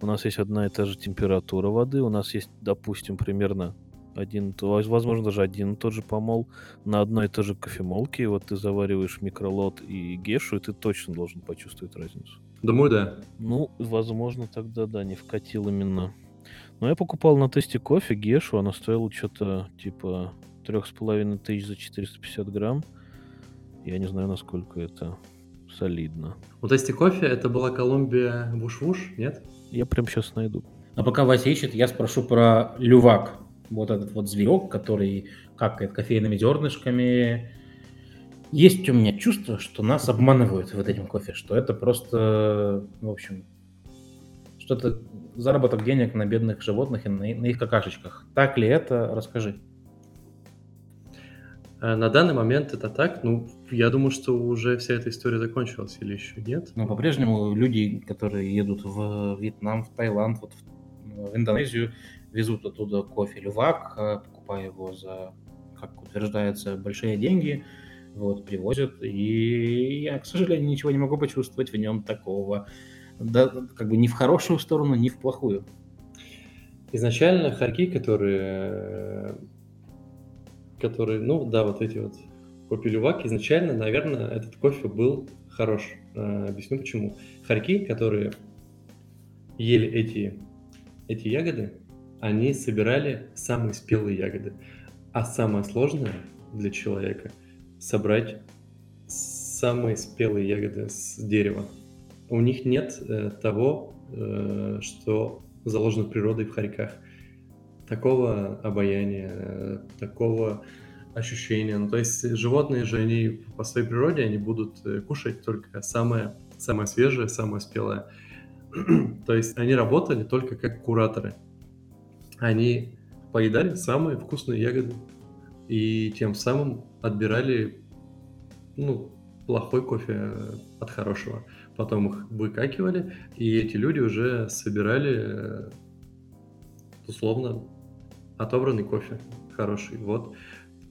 у нас есть одна и та же температура воды, у нас есть, допустим, примерно один, возможно, даже один и тот же помол на одной и той же кофемолке, и вот ты завариваешь микролот и гешу, и ты точно должен почувствовать разницу. Думаю, да. Ну, возможно, тогда да, не вкатил именно. Но я покупал на тесте кофе гешу, она стоила что-то типа трех с половиной тысяч за 450 грамм. Я не знаю, насколько это солидно. Вот тесте кофе это была Колумбия Вуш-Вуш, нет? Я прям сейчас найду. А пока Вася ищет, я спрошу про лювак. вот этот вот зверек, который какает кофейными зернышками. Есть у меня чувство, что нас обманывают вот этим кофе, что это просто, в общем, что-то заработок денег на бедных животных и на, на их какашечках. Так ли это? Расскажи. Э, на данный момент это так. Ну, я думаю, что уже вся эта история закончилась или еще нет. Но по-прежнему люди, которые едут в Вьетнам, в Таиланд, вот в, в Индонезию, везут оттуда кофе лювак, э, покупая его за, как утверждается, большие деньги, вот, привозят. И я, к сожалению, ничего не могу почувствовать в нем такого. Да, как бы ни в хорошую сторону, ни в плохую. Изначально харьки, которые которые, ну да, вот эти вот кофе лювак, изначально, наверное, этот кофе был хорош. Э, объясню почему. Харьки, которые ели эти, эти ягоды, они собирали самые спелые ягоды. А самое сложное для человека собрать самые спелые ягоды с дерева. У них нет э, того, э, что заложено природой в харьках такого обаяния, э, такого ощущения. Ну, то есть животные же, они по своей природе, они будут э, кушать только самое, самое свежее, самое спелое. то есть они работали только как кураторы. Они поедали самые вкусные ягоды и тем самым отбирали ну, плохой кофе э, от хорошего. Потом их выкакивали, и эти люди уже собирали условно отобранный кофе хороший. Вот.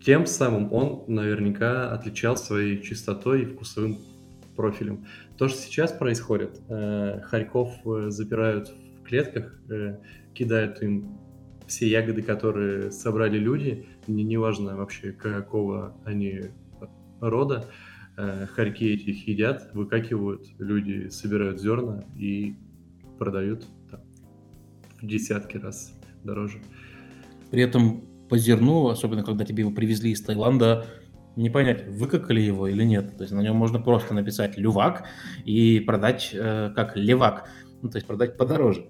Тем самым он наверняка отличал своей чистотой и вкусовым профилем. То, что сейчас происходит, э, Харьков э, запирают в клетках, э, кидают им все ягоды, которые собрали люди, не, неважно вообще какого они рода, хорьки этих едят, выкакивают, люди собирают зерна и продают там, в десятки раз дороже. При этом по зерну, особенно когда тебе его привезли из Таиланда, не понять, выкакали его или нет. То есть на нем можно просто написать «лювак» и продать э, как «левак», ну, то есть продать подороже.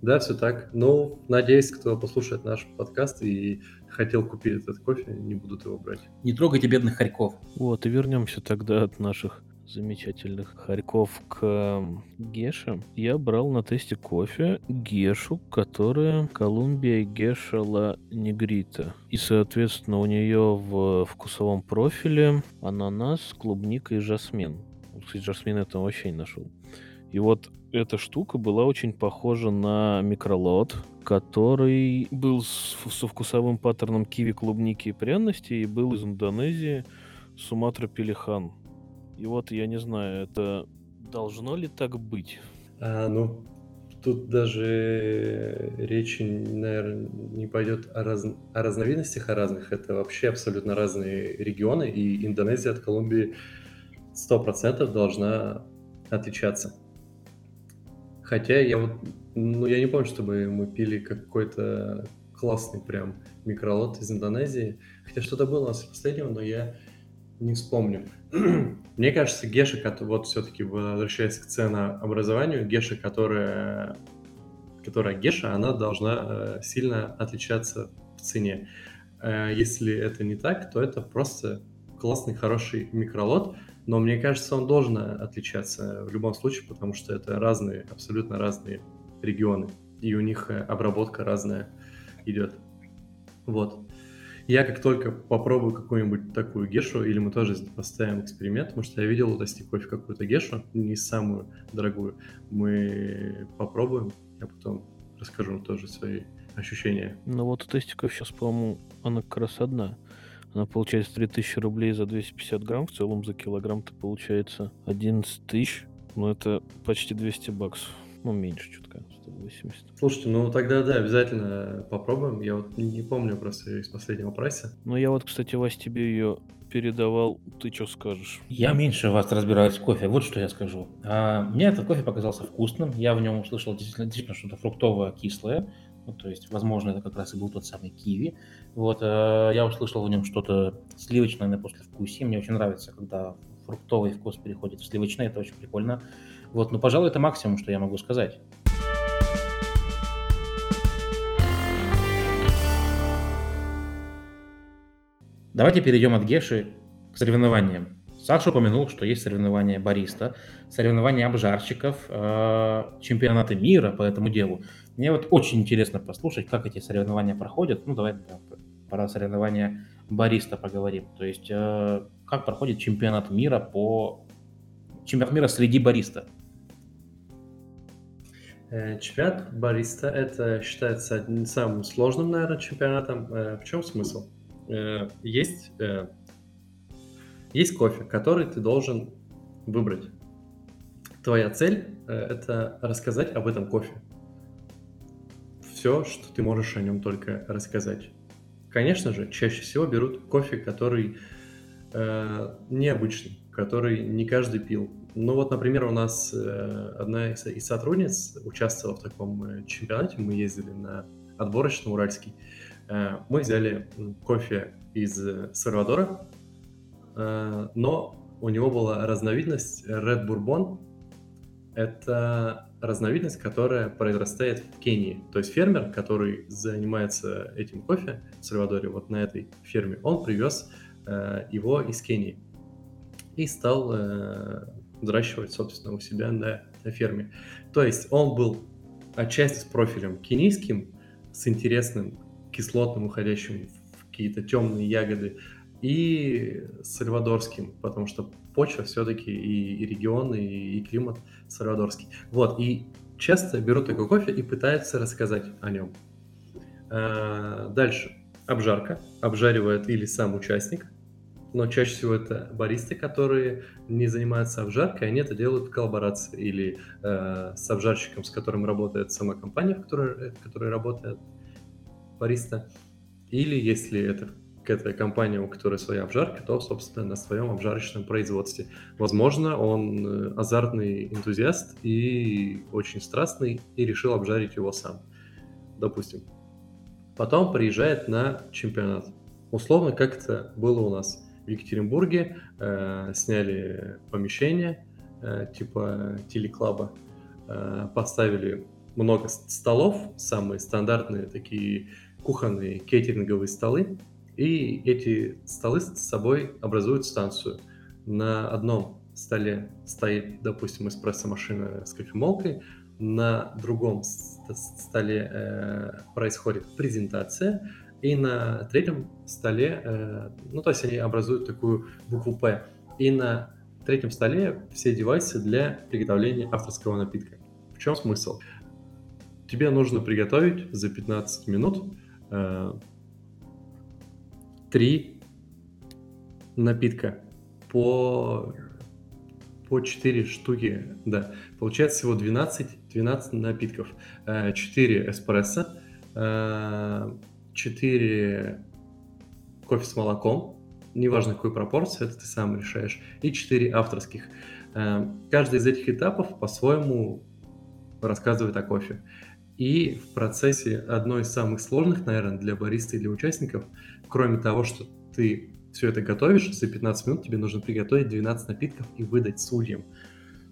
Да, все так. Ну, надеюсь, кто послушает наш подкаст и хотел купить этот кофе, не будут его брать. Не трогайте бедных хорьков. Вот, и вернемся тогда от наших замечательных хорьков к Геше, я брал на тесте кофе Гешу, которая Колумбия Геша Ла Негрита. И, соответственно, у нее в вкусовом профиле ананас, клубника и жасмин. Кстати, жасмин это вообще не нашел. И вот эта штука была очень похожа на микролот, который был с, со вкусовым паттерном киви, клубники и пряности, и был из Индонезии Суматра Пелихан. И вот я не знаю, это должно ли так быть? А, ну, тут даже речи, наверное, не пойдет о, раз... о разновидностях, о разных. Это вообще абсолютно разные регионы, и Индонезия от Колумбии 100% должна отличаться. Хотя я вот, ну, я не помню, чтобы мы пили какой-то классный прям микролот из Индонезии. Хотя что-то было у нас последнего, но я не вспомню. Мне кажется, Геша, вот все-таки возвращаясь к ценообразованию, Геша, которая, которая Геша, она должна э, сильно отличаться в цене. Э, если это не так, то это просто классный, хороший микролот, но мне кажется, он должен отличаться в любом случае, потому что это разные, абсолютно разные регионы, и у них э, обработка разная идет. Вот. Я как только попробую какую-нибудь такую гешу, или мы тоже поставим эксперимент, потому что я видел у Тости кофе какую-то гешу, не самую дорогую, мы попробуем, я потом расскажу тоже свои ощущения. Ну вот у Тестиков сейчас, по-моему, она как раз одна. Она получается 3000 рублей за 250 грамм, в целом за килограмм-то получается 11 тысяч. Ну это почти 200 баксов. Ну, меньше чутка, 180. Слушайте, ну тогда да, обязательно попробуем. Я вот не помню просто из последнего прайса. Ну, я вот, кстати, Вась, тебе ее передавал. Ты что скажешь? Я меньше вас разбираюсь в кофе. Вот что я скажу. А, мне этот кофе показался вкусным. Я в нем услышал действительно, действительно что-то фруктовое, кислое. Ну, то есть, возможно, это как раз и был тот самый киви. Вот, э, я услышал в нем что-то сливочное на послевкусие. Мне очень нравится, когда фруктовый вкус переходит в сливочный. Это очень прикольно. Вот, ну, пожалуй, это максимум, что я могу сказать. Давайте перейдем от Геши к соревнованиям. Саша упомянул, что есть соревнования бариста, соревнования обжарщиков, э, чемпионаты мира по этому делу. Мне вот очень интересно послушать, как эти соревнования проходят. Ну, давай про соревнования бариста поговорим. То есть, э, как проходит чемпионат мира по... Чемпионат мира среди бариста. Э, чемпионат бариста это считается одним самым сложным, наверное, чемпионатом. В чем смысл? Есть есть кофе, который ты должен выбрать. Твоя цель э, это рассказать об этом кофе. Все, что ты можешь о нем только рассказать. Конечно же, чаще всего берут кофе, который э, необычный, который не каждый пил. Ну вот, например, у нас э, одна из, из сотрудниц участвовала в таком э, чемпионате. Мы ездили на отборочный Уральский. Э, мы взяли кофе из э, Сальвадора, Э, но у него была разновидность Red Bourbon. Это разновидность, которая произрастает в Кении. То есть фермер, который занимается этим кофе в Сальвадоре, вот на этой ферме, он привез э, его из Кении и стал э, взращивать, собственно, у себя на, на ферме. То есть он был отчасти с профилем кенийским, с интересным кислотным, уходящим в какие-то темные ягоды, и сальвадорским, потому что почва все-таки и, и регион, и, и климат сальвадорский. Вот, и часто берут такой кофе и пытаются рассказать о нем. А, дальше. Обжарка. Обжаривает или сам участник, но чаще всего это баристы, которые не занимаются обжаркой, они это делают в коллаборации или э, с обжарщиком, с которым работает сама компания, в которой, в которой работает бариста. Или если это какая-то компания, у которой своя обжарка, то, собственно, на своем обжарочном производстве. Возможно, он э, азартный энтузиаст и очень страстный, и решил обжарить его сам, допустим. Потом приезжает на чемпионат. Условно, как это было у нас в Екатеринбурге, э, сняли помещение, э, типа телеклаба, э, поставили много столов, самые стандартные такие кухонные кейтеринговые столы, и эти столы с собой образуют станцию. На одном столе стоит, допустим, эспрессо-машина с кофемолкой, на другом столе э, происходит презентация, и на третьем столе, э, ну то есть они образуют такую букву П, и на третьем столе все девайсы для приготовления авторского напитка. В чем смысл? Тебе нужно приготовить за 15 минут три напитка по, по 4 штуки, да. Получается всего 12, 12 напитков. 4 э, эспрессо, 4 э, кофе с молоком, неважно какой пропорции, это ты сам решаешь, и 4 авторских. Э, каждый из этих этапов по-своему рассказывает о кофе. И в процессе одной из самых сложных, наверное, для бариста и для участников, кроме того, что ты все это готовишь, за 15 минут тебе нужно приготовить 12 напитков и выдать судьям.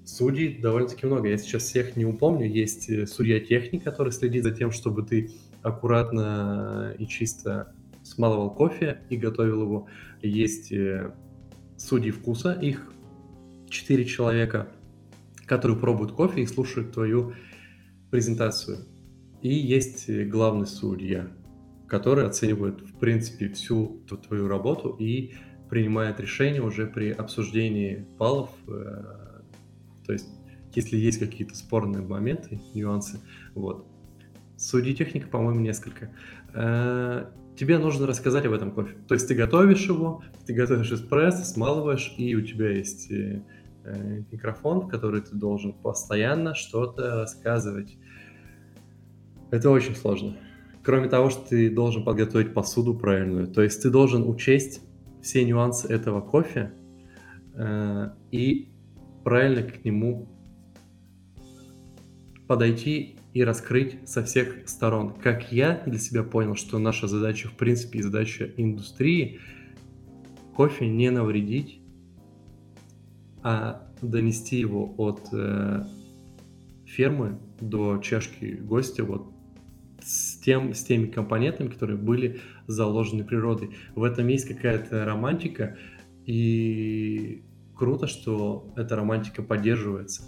Судей довольно-таки много. Я сейчас всех не упомню. Есть э, судья-техник, который следит за тем, чтобы ты аккуратно и чисто смалывал кофе и готовил его. Есть э, судьи вкуса, их 4 человека, которые пробуют кофе и слушают твою презентацию. И есть э, главный судья, который оценивает, в принципе, всю твою работу и принимает решение уже при обсуждении баллов. Э, то есть, если есть какие-то спорные моменты, нюансы, вот. Судей техника, по-моему, несколько. Э, тебе нужно рассказать об этом кофе. То есть ты готовишь его, ты готовишь эспрессо, смалываешь, и у тебя есть микрофон, в который ты должен постоянно что-то рассказывать. Это очень сложно. Кроме того, что ты должен подготовить посуду правильную. То есть ты должен учесть все нюансы этого кофе э, и правильно к нему подойти и раскрыть со всех сторон. Как я для себя понял, что наша задача, в принципе, и задача индустрии, кофе не навредить, а донести его от э, фермы до чашки гостя вот с, тем, с теми компонентами, которые были заложены природой. В этом есть какая-то романтика, и круто, что эта романтика поддерживается.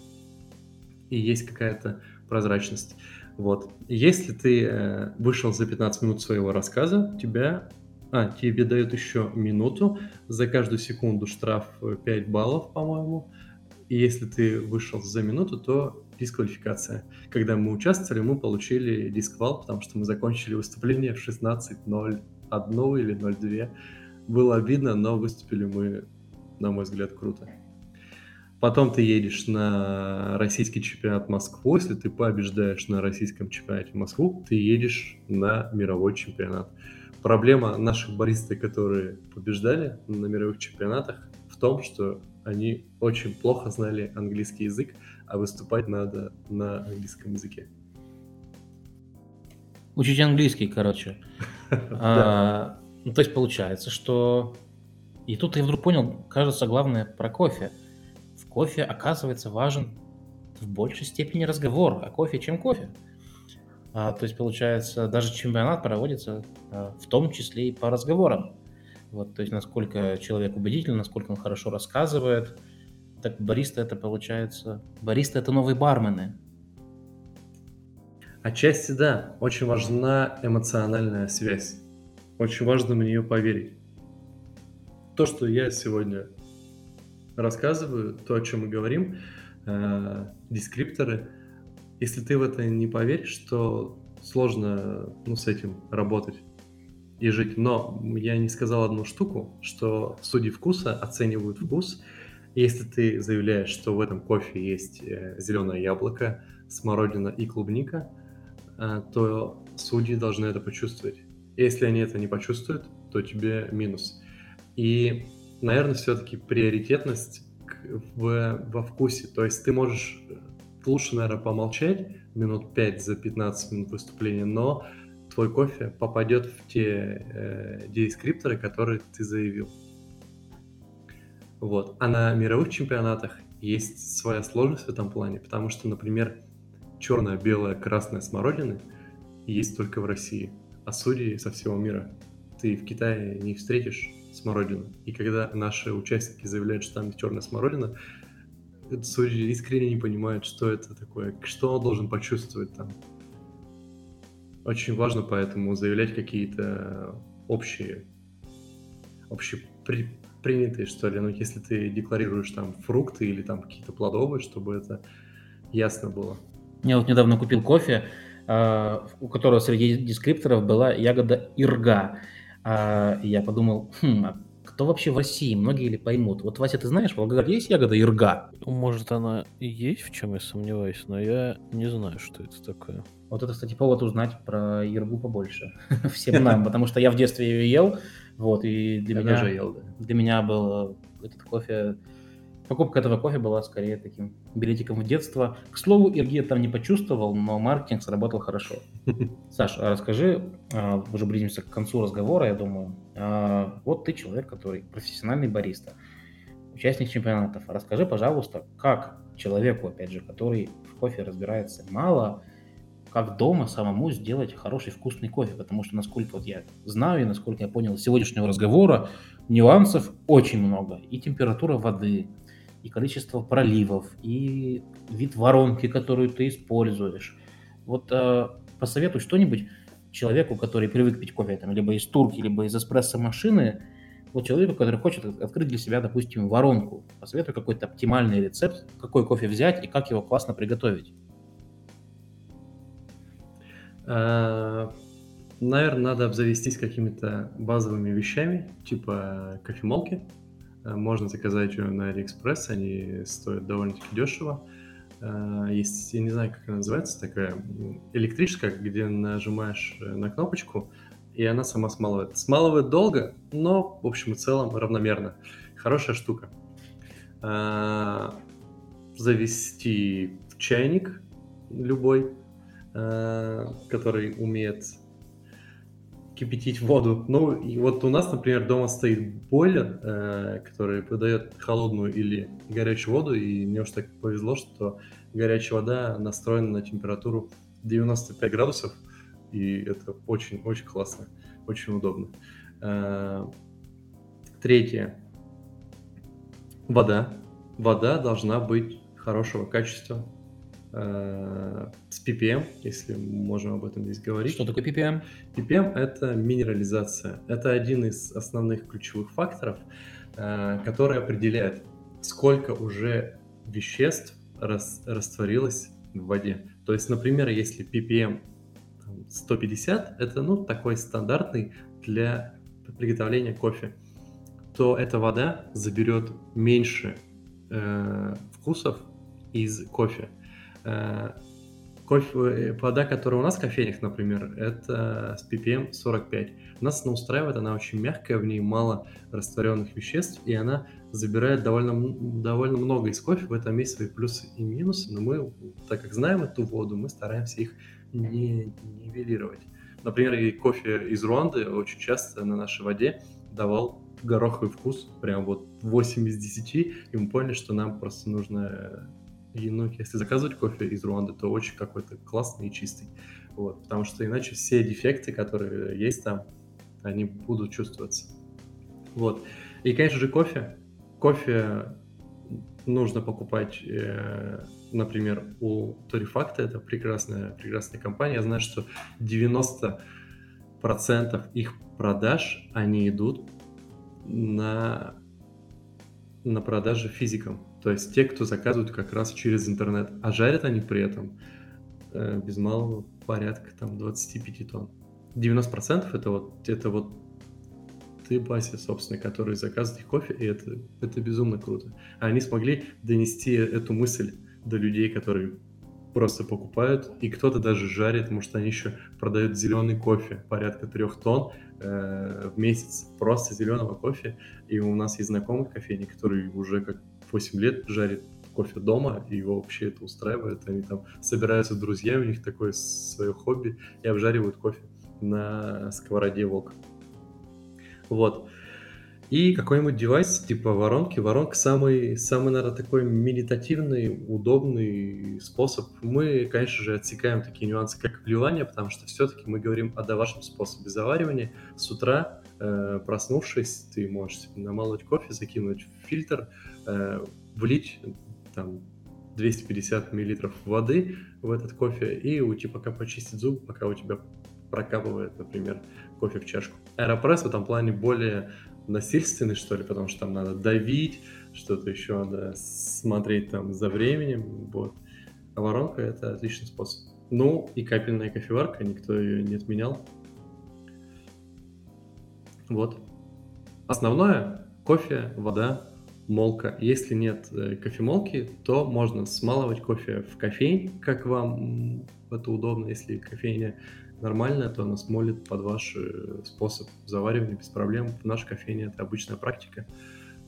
И есть какая-то прозрачность. Вот. Если ты э, вышел за 15 минут своего рассказа, тебя, а, тебе дают еще минуту, за каждую секунду штраф 5 баллов, по-моему. И если ты вышел за минуту, то дисквалификация. Когда мы участвовали, мы получили дисквал, потому что мы закончили выступление в 16.01 или 02. Было обидно, но выступили мы, на мой взгляд, круто. Потом ты едешь на российский чемпионат Москву. Если ты побеждаешь на российском чемпионате Москву, ты едешь на мировой чемпионат. Проблема наших баристы, которые побеждали на мировых чемпионатах, в том, что они очень плохо знали английский язык, а выступать надо на английском языке. Учить английский, короче. А, ну, то есть получается, что... И тут я вдруг понял, кажется, главное про кофе – кофе оказывается важен в большей степени разговор о кофе, чем кофе. А, то есть, получается, даже чемпионат проводится а, в том числе и по разговорам. Вот, то есть, насколько человек убедительный, насколько он хорошо рассказывает. Так бариста это получается... Бариста это новые бармены. Отчасти да. Очень важна эмоциональная связь. Очень важно в нее поверить. То, что я сегодня рассказываю, то, о чем мы говорим, э, дескрипторы, если ты в это не поверишь, то сложно ну, с этим работать и жить. Но я не сказал одну штуку, что судьи вкуса оценивают вкус. Если ты заявляешь, что в этом кофе есть э, зеленое яблоко, смородина и клубника, э, то судьи должны это почувствовать. Если они это не почувствуют, то тебе минус. И наверное, все-таки приоритетность в, во вкусе. То есть ты можешь э, лучше, наверное, помолчать минут 5 за 15 минут выступления, но твой кофе попадет в те э, дескрипторы, которые ты заявил. Вот. А на мировых чемпионатах есть своя сложность в этом плане, потому что, например, черная, белая, красная смородины есть только в России, а судьи со всего мира. Ты в Китае не встретишь смородину. И когда наши участники заявляют, что там черная смородина, судьи искренне не понимают, что это такое, что он должен почувствовать там. Очень важно поэтому заявлять какие-то общие, общие при, принятые, что ли. Ну, если ты декларируешь там фрукты или там какие-то плодовые, чтобы это ясно было. Я вот недавно купил кофе, а, у которого среди дескрипторов была ягода ирга. А я подумал, хм, а кто вообще в России? Многие ли поймут? Вот, Вася, ты знаешь, в Волгограде есть ягода ирга? Может, она и есть, в чем я сомневаюсь, но я не знаю, что это такое. Вот это, кстати, повод узнать про иргу побольше. Всем нам, потому что я в детстве ее ел, вот, и для меня... ел, Для меня был этот кофе Покупка этого кофе была скорее таким билетиком в детство. К слову, Ирги там не почувствовал, но маркетинг сработал хорошо. Саша, а расскажи, а, уже близимся к концу разговора, я думаю. А, вот ты человек, который профессиональный бариста, участник чемпионатов. Расскажи, пожалуйста, как человеку, опять же, который в кофе разбирается мало, как дома самому сделать хороший вкусный кофе, потому что, насколько вот я знаю и насколько я понял из сегодняшнего разговора, нюансов очень много. И температура воды, и количество проливов, и вид воронки, которую ты используешь. Вот э, посоветуй что-нибудь человеку, который привык пить кофе, там, либо из турки, либо из эспрессо-машины, вот человеку, который хочет открыть для себя, допустим, воронку. Посоветуй какой-то оптимальный рецепт, какой кофе взять и как его классно приготовить. А, Наверное, надо обзавестись какими-то базовыми вещами, типа кофемолки, Э, можно заказать ее на Алиэкспресс, они стоят довольно-таки дешево. Э, есть, я не знаю, как она называется, такая электрическая, где нажимаешь э, на кнопочку, и она сама смалывает. Смалывает долго, но, в общем и целом, равномерно. Хорошая штука. Завести чайник любой, который умеет кипятить воду. Ну, и вот у нас, например, дома стоит бойлер, э, который выдает холодную или горячую воду, и мне уж так повезло, что горячая вода настроена на температуру 95 градусов, и это очень-очень классно, очень удобно. Э, третье. Вода. Вода должна быть хорошего качества, э, с ppm, если можем об этом здесь говорить. Что такое ppm? ppm – это минерализация. Это один из основных ключевых факторов, э, который определяет, сколько уже веществ рас, растворилось в воде. То есть, например, если ppm 150, это ну, такой стандартный для приготовления кофе, то эта вода заберет меньше э, вкусов из кофе. Э, кофе, э, вода, которая у нас в кофейнях, например, это с ppm 45. Нас она устраивает, она очень мягкая, в ней мало растворенных веществ, и она забирает довольно, довольно много из кофе. В этом есть свои плюсы и минусы, но мы, так как знаем эту воду, мы стараемся их не нивелировать. Например, и кофе из Руанды очень часто на нашей воде давал гороховый вкус, прям вот 8 из 10, и мы поняли, что нам просто нужно и, ну, если заказывать кофе из Руанды, то очень какой-то классный и чистый. Вот, потому что иначе все дефекты, которые есть там, они будут чувствоваться. Вот. И, конечно же, кофе. Кофе нужно покупать, э, например, у Торифакта, это прекрасная, прекрасная компания. Я знаю, что 90% их продаж, они идут на, на продажи физикам. То есть те, кто заказывают как раз через интернет. А жарят они при этом э, без малого порядка там 25 тонн. 90% это вот, это вот ты, Бася, собственно, который заказывает кофе, и это, это безумно круто. А они смогли донести эту мысль до людей, которые просто покупают, и кто-то даже жарит, что они еще продают зеленый кофе, порядка трех тонн э, в месяц, просто зеленого кофе. И у нас есть знакомый кофейник, который уже как 8 лет жарит кофе дома, и его вообще это устраивает. Они там собираются друзья, у них такое свое хобби, и обжаривают кофе на сковороде вок. Вот. И какой-нибудь девайс типа воронки. Воронка самый, самый, наверное, такой медитативный, удобный способ. Мы, конечно же, отсекаем такие нюансы, как вливание, потому что все-таки мы говорим о вашем способе заваривания. С утра, э, проснувшись, ты можешь намолоть кофе, закинуть в фильтр, влить там 250 миллилитров воды в этот кофе и уйти пока почистить зуб, пока у тебя прокапывает, например, кофе в чашку. Аэропресс в этом плане более насильственный, что ли, потому что там надо давить, что-то еще надо смотреть там за временем, вот. А воронка — это отличный способ. Ну, и капельная кофеварка, никто ее не отменял. Вот. Основное — кофе, вода, молка. Если нет э, кофемолки, то можно смалывать кофе в кофейне, как вам это удобно. Если кофейня нормальная, то она смолит под ваш э, способ заваривания без проблем. В нашей кофейне это обычная практика.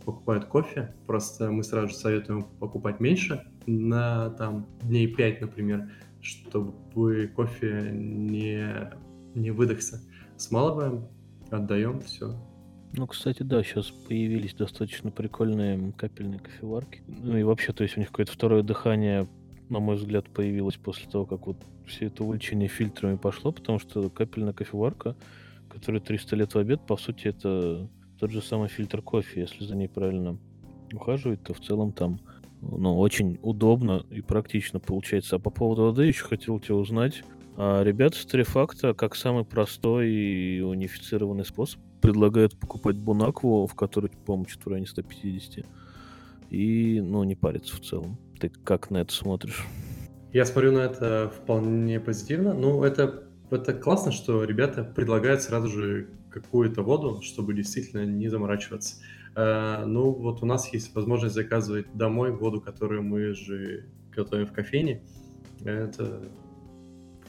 Покупают кофе, просто мы сразу же советуем покупать меньше, на там дней 5, например, чтобы кофе не, не выдохся. Смалываем, отдаем, все, ну, кстати, да, сейчас появились достаточно прикольные капельные кофеварки. Ну и вообще, то есть у них какое-то второе дыхание, на мой взгляд, появилось после того, как вот все это увлечение фильтрами пошло, потому что капельная кофеварка, которая 300 лет в обед, по сути, это тот же самый фильтр кофе, если за ней правильно ухаживать, то в целом там ну, очень удобно и практично получается. А по поводу воды еще хотел тебя узнать. А ребята с Трифакта, как самый простой и унифицированный способ, предлагают покупать Бунакву, в которой, по-моему, что-то в районе 150. И, ну, не париться в целом. Ты как на это смотришь? Я смотрю на это вполне позитивно. Ну, это, это классно, что ребята предлагают сразу же какую-то воду, чтобы действительно не заморачиваться. Uh, ну, вот у нас есть возможность заказывать домой воду, которую мы же готовим в кофейне. Это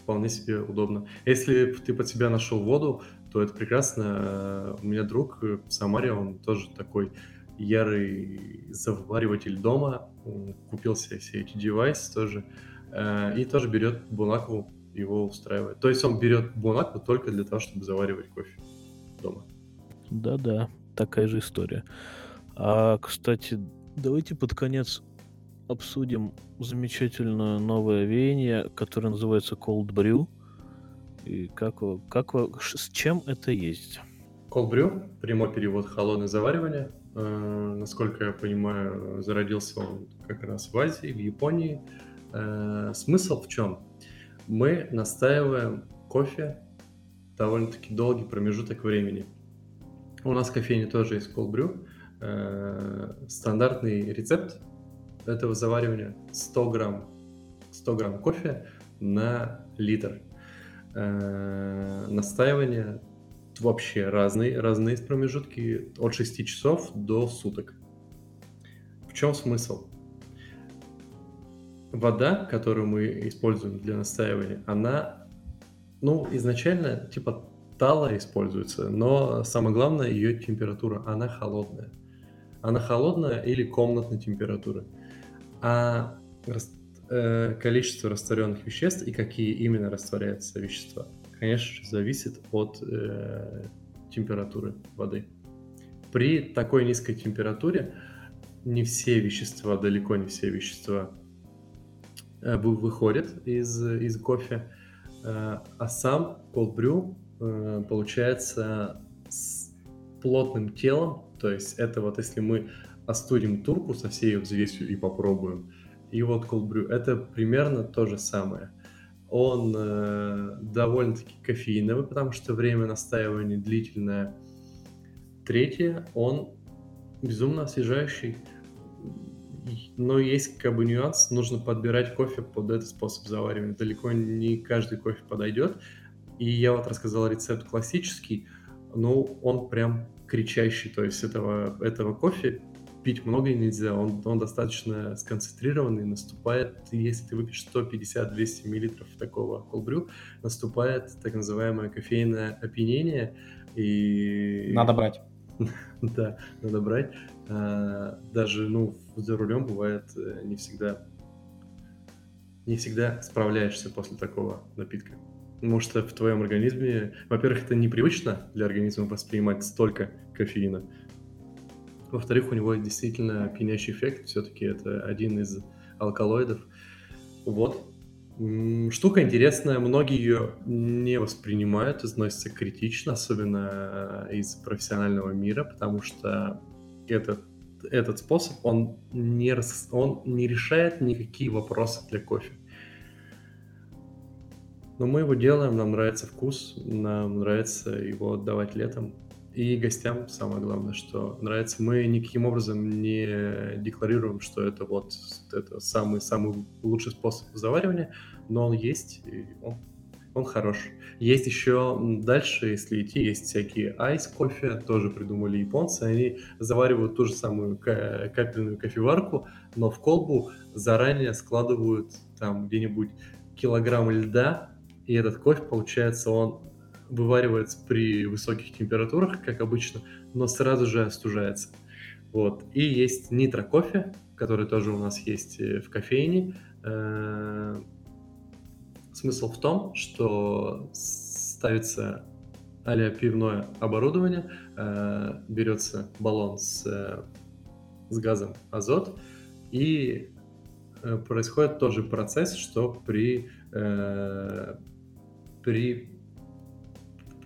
вполне себе удобно. Если ты под себя нашел воду, то это прекрасно. У меня друг в Самаре, он тоже такой ярый завариватель дома, он купил себе все эти девайсы тоже, э, и тоже берет Бунакву, его устраивает. То есть он берет Бунакву только для того, чтобы заваривать кофе дома. Да-да, такая же история. А, кстати, давайте под конец обсудим замечательное новое веяние, которое называется Cold Brew. И как, как, с чем это есть? Brew, прямой перевод холодное заваривание. Э, насколько я понимаю, зародился он как раз в Азии, в Японии. Э, смысл в чем? Мы настаиваем кофе довольно-таки долгий промежуток времени. У нас в кофейне тоже есть brew. Э, стандартный рецепт этого заваривания 100 грамм, 100 грамм кофе на литр. Э, настаивание вообще разные, разные промежутки от 6 часов до суток. В чем смысл? Вода, которую мы используем для настаивания, она, ну, изначально типа тала используется, но самое главное ее температура, она холодная. Она холодная или комнатной температуры. А э, количество растворенных веществ и какие именно растворяются вещества, конечно же, зависит от э, температуры воды. При такой низкой температуре не все вещества, далеко не все вещества э, выходят из, из кофе, э, а сам brew э, получается с плотным телом, то есть это вот если мы остудим турку со всей ее взвесью и попробуем, и вот cold brew, это примерно то же самое. Он э, довольно-таки кофеиновый, потому что время настаивания длительное. Третье, он безумно освежающий. Но есть как бы нюанс, нужно подбирать кофе под этот способ заваривания. Далеко не каждый кофе подойдет. И я вот рассказал рецепт классический, но он прям кричащий. То есть этого, этого кофе пить много нельзя, он, он достаточно сконцентрированный, наступает, если ты выпьешь 150-200 миллилитров такого колбрю, наступает так называемое кофейное опьянение, и... Надо брать. Да, надо брать. А, даже, ну, за рулем бывает э, не всегда не всегда справляешься после такого напитка. Потому что в твоем организме, во-первых, это непривычно для организма воспринимать столько кофеина, во-вторых, у него действительно пьянящий эффект, все-таки это один из алкалоидов. Вот. Штука интересная, многие ее не воспринимают, относятся критично, особенно из профессионального мира, потому что этот, этот способ, он не, он не решает никакие вопросы для кофе. Но мы его делаем, нам нравится вкус, нам нравится его отдавать летом. И гостям самое главное, что нравится. Мы никаким образом не декларируем, что это вот это самый самый лучший способ заваривания, но он есть, и он, он хорош. Есть еще дальше, если идти, есть всякие айс кофе, тоже придумали японцы. Они заваривают ту же самую капельную кофеварку, но в колбу заранее складывают там где-нибудь килограмм льда, и этот кофе, получается, он вываривается при высоких температурах, как обычно, но сразу же остужается. Вот. И есть нитро кофе, который тоже у нас есть э, в кофейне. Э, смысл в том, что ставится а пивное оборудование, э, берется баллон с, с газом азот, и происходит тот же процесс, что при, при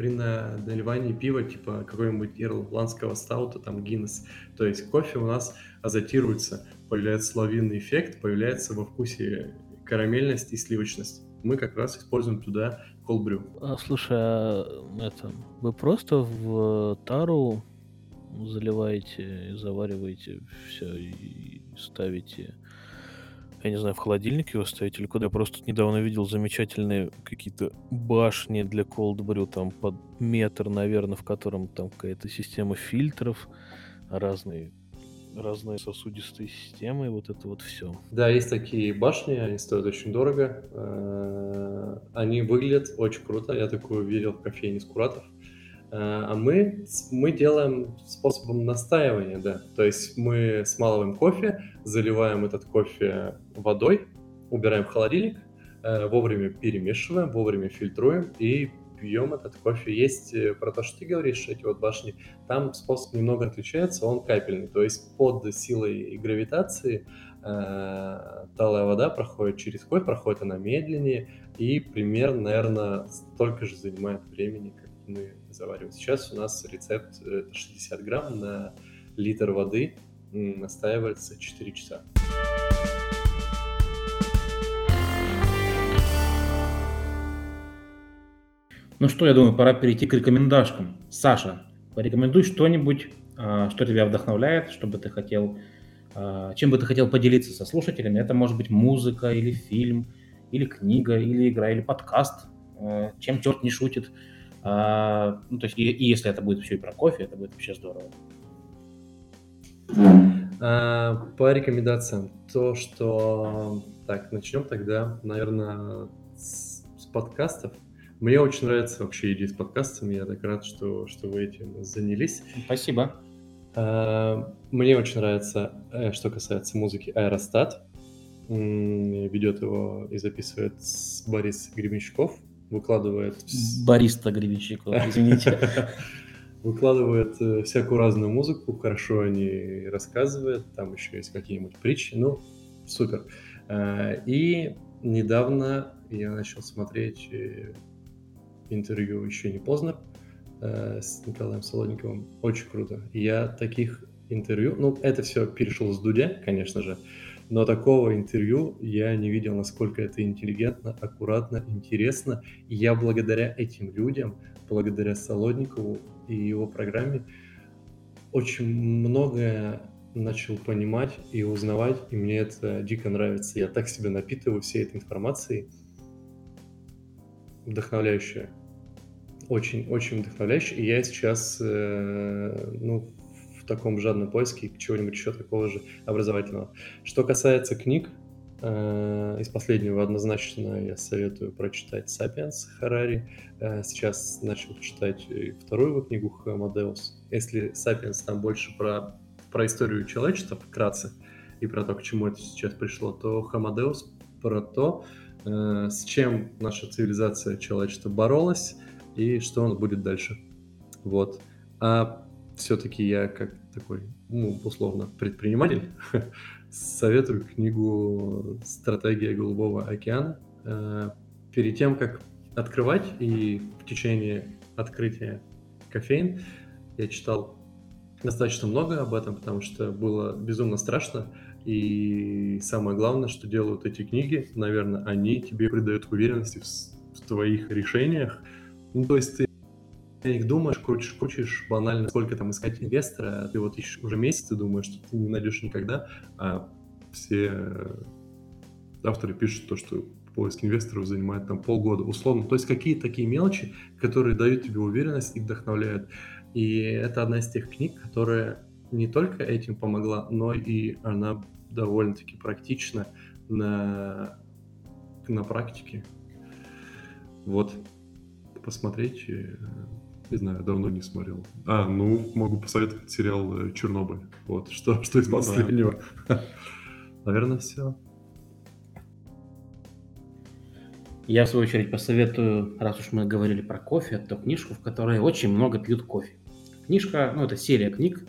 при наливании пива, типа какой-нибудь ирландского стаута, там Гиннес. То есть кофе у нас азотируется, появляется лавинный эффект, появляется во вкусе карамельность и сливочность. Мы как раз используем туда колбрю. А, слушай, а это, вы просто в тару заливаете, завариваете все и ставите я не знаю, в холодильнике его ставить или куда. Я просто недавно видел замечательные какие-то башни для cold brew, там под метр, наверное, в котором там какая-то система фильтров, разные разные сосудистые системы, вот это вот все. Да, есть такие башни, они стоят очень дорого. Э, они выглядят очень круто. Я такую видел в кофейне Скуратов. Э, а мы, мы делаем способом настаивания, да. То есть мы смалываем кофе, заливаем этот кофе водой, убираем в холодильник, э, вовремя перемешиваем, вовремя фильтруем и пьем этот кофе. Есть э, про то, что ты говоришь, эти вот башни, там способ немного отличается, он капельный, то есть под силой гравитации э, талая вода проходит через кофе, проходит она медленнее, и примерно, наверное, столько же занимает времени, как мы завариваем. Сейчас у нас рецепт 60 э, грамм на литр воды настаивается 4 часа. Ну что, я думаю, пора перейти к рекомендашкам. Саша, порекомендуй что-нибудь, а, что тебя вдохновляет, что бы ты хотел, а, чем бы ты хотел поделиться со слушателями. Это может быть музыка или фильм, или книга, или игра, или подкаст. А, чем черт не шутит. Ну, то есть, и, и если это будет все и про кофе, это будет вообще здорово. По рекомендациям, то, что... Так, начнем тогда, наверное, с, с подкастов. Мне очень нравится вообще идея с подкастами. Я так рад, что, что вы этим занялись. Спасибо. А, мне очень нравится, э, что касается музыки, Аэростат. Ведет его и записывает Борис Гребенщиков. Выкладывает... Бориста Гребенщиков, извините. Выкладывает э, всякую разную музыку, хорошо они рассказывают, там еще есть какие-нибудь притчи, ну, супер. А, и недавно я начал смотреть э, интервью «Еще не поздно» э, с Николаем Солодниковым. Очень круто. Я таких интервью... Ну, это все перешел с Дудя, конечно же, но такого интервью я не видел, насколько это интеллигентно, аккуратно, интересно. И я благодаря этим людям, благодаря Солодникову и его программе, очень многое начал понимать и узнавать, и мне это дико нравится. Я так себя напитываю всей этой информацией. Вдохновляющая очень-очень вдохновляющий. И я сейчас, э, ну, в таком жадном поиске чего-нибудь еще такого же образовательного. Что касается книг, э, из последнего однозначно я советую прочитать «Сапиенс» Харари. Э, сейчас начал читать вторую его книгу «Хамадеус». Если «Сапиенс» там больше про, про историю человечества вкратце и про то, к чему это сейчас пришло, то «Хамадеус» про то, э, с чем наша цивилизация человечества боролась, и что он будет дальше. Вот. А все-таки я как такой, ну, условно, предприниматель, советую книгу «Стратегия Голубого океана». Э, перед тем, как открывать и в течение открытия кофеин, я читал достаточно много об этом, потому что было безумно страшно. И самое главное, что делают эти книги, наверное, они тебе придают уверенности в, в твоих решениях, ну, то есть ты о них думаешь, крутишь, крутишь, банально, сколько там искать инвестора, а ты вот ищешь уже месяц и думаешь, что ты не найдешь никогда, а все авторы пишут то, что поиск инвесторов занимает там полгода, условно. То есть какие такие мелочи, которые дают тебе уверенность и вдохновляют. И это одна из тех книг, которая не только этим помогла, но и она довольно-таки практична на, на практике. Вот посмотреть. Не знаю, давно не смотрел. А, ну, могу посоветовать сериал э, «Чернобыль». Вот, что, что из последнего. Наверное, все. Я, в свою очередь, посоветую, раз уж мы говорили про кофе, то книжку, в которой очень много пьют кофе. Книжка, ну, это серия книг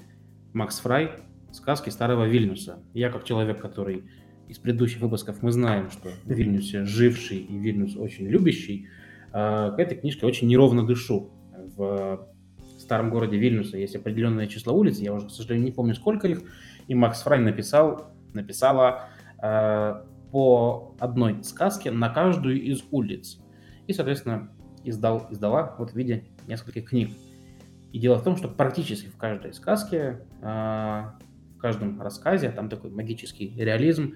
Макс Фрай «Сказки старого Вильнюса». Я, как человек, который из предыдущих выпусков, мы знаем, что в Вильнюсе живший и Вильнюс очень любящий – а, к этой книжке очень неровно дышу. В старом городе Вильнюса есть определенное число улиц, я уже, к сожалению, не помню, сколько их, и Макс Фрай написал, написала э, по одной сказке на каждую из улиц. И, соответственно, издал, издала вот в виде нескольких книг. И дело в том, что практически в каждой сказке, э, в каждом рассказе, там такой магический реализм,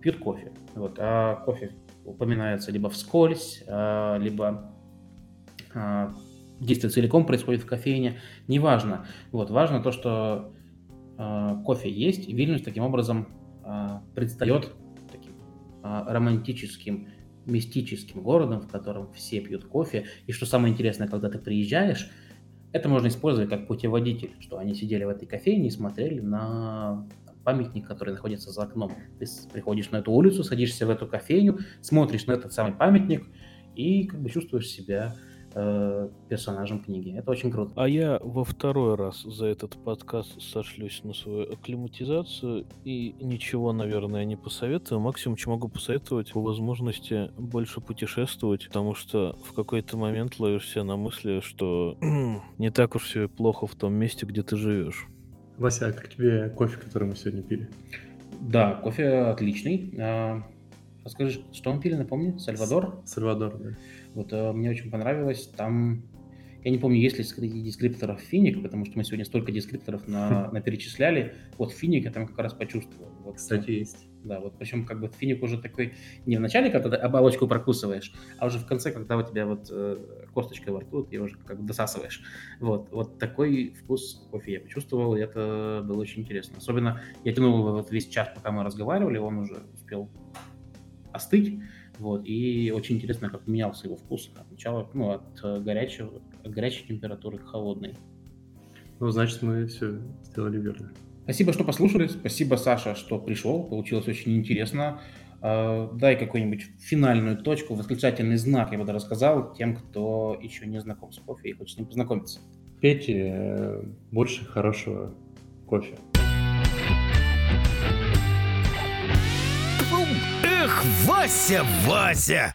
пьют кофе. Вот, а кофе упоминается либо вскользь, а, либо а, действие целиком происходит в кофейне, неважно. Вот, важно то, что а, кофе есть, и Вильнюс таким образом предстает таким романтическим, мистическим городом, в котором все пьют кофе. И что самое интересное, когда ты приезжаешь, это можно использовать как путеводитель, что они сидели в этой кофейне и смотрели на памятник, который находится за окном. Ты приходишь на эту улицу, садишься в эту кофейню, смотришь на этот самый памятник и как бы чувствуешь себя э, персонажем книги. Это очень круто. А я во второй раз за этот подкаст сошлюсь на свою акклиматизацию и ничего, наверное, не посоветую. Максимум, что могу посоветовать, по возможности больше путешествовать, потому что в какой-то момент ловишься на мысли, что не так уж все плохо в том месте, где ты живешь. Вася, а как тебе кофе, который мы сегодня пили? Да, кофе отличный. А, расскажи, что мы пили, напомни? Сальвадор? Сальвадор, да. Вот э, мне очень понравилось. Там, я не помню, есть ли среди дескрипторов финик, потому что мы сегодня столько дескрипторов на, на перечисляли. Вот финик я там как раз почувствовал. Вот, Кстати, есть. Да, вот причем как бы финик уже такой не в начале, когда ты оболочку прокусываешь, а уже в конце, когда у тебя вот э, косточка во рту, ты уже как бы досасываешь. Вот, вот такой вкус кофе я почувствовал, и это было очень интересно. Особенно я тянул вот весь час, пока мы разговаривали, он уже успел остыть. Вот, и очень интересно, как менялся его вкус от начала, ну, от э, горячего, от горячей температуры к холодной. Ну, значит, мы все сделали верно. Спасибо, что послушали. Спасибо, Саша, что пришел. Получилось очень интересно. А, дай какую-нибудь финальную точку, восклицательный знак, я бы даже рассказал тем, кто еще не знаком с кофе и хочет с ним познакомиться. Пейте э, больше хорошего кофе. Эх, Вася, Вася!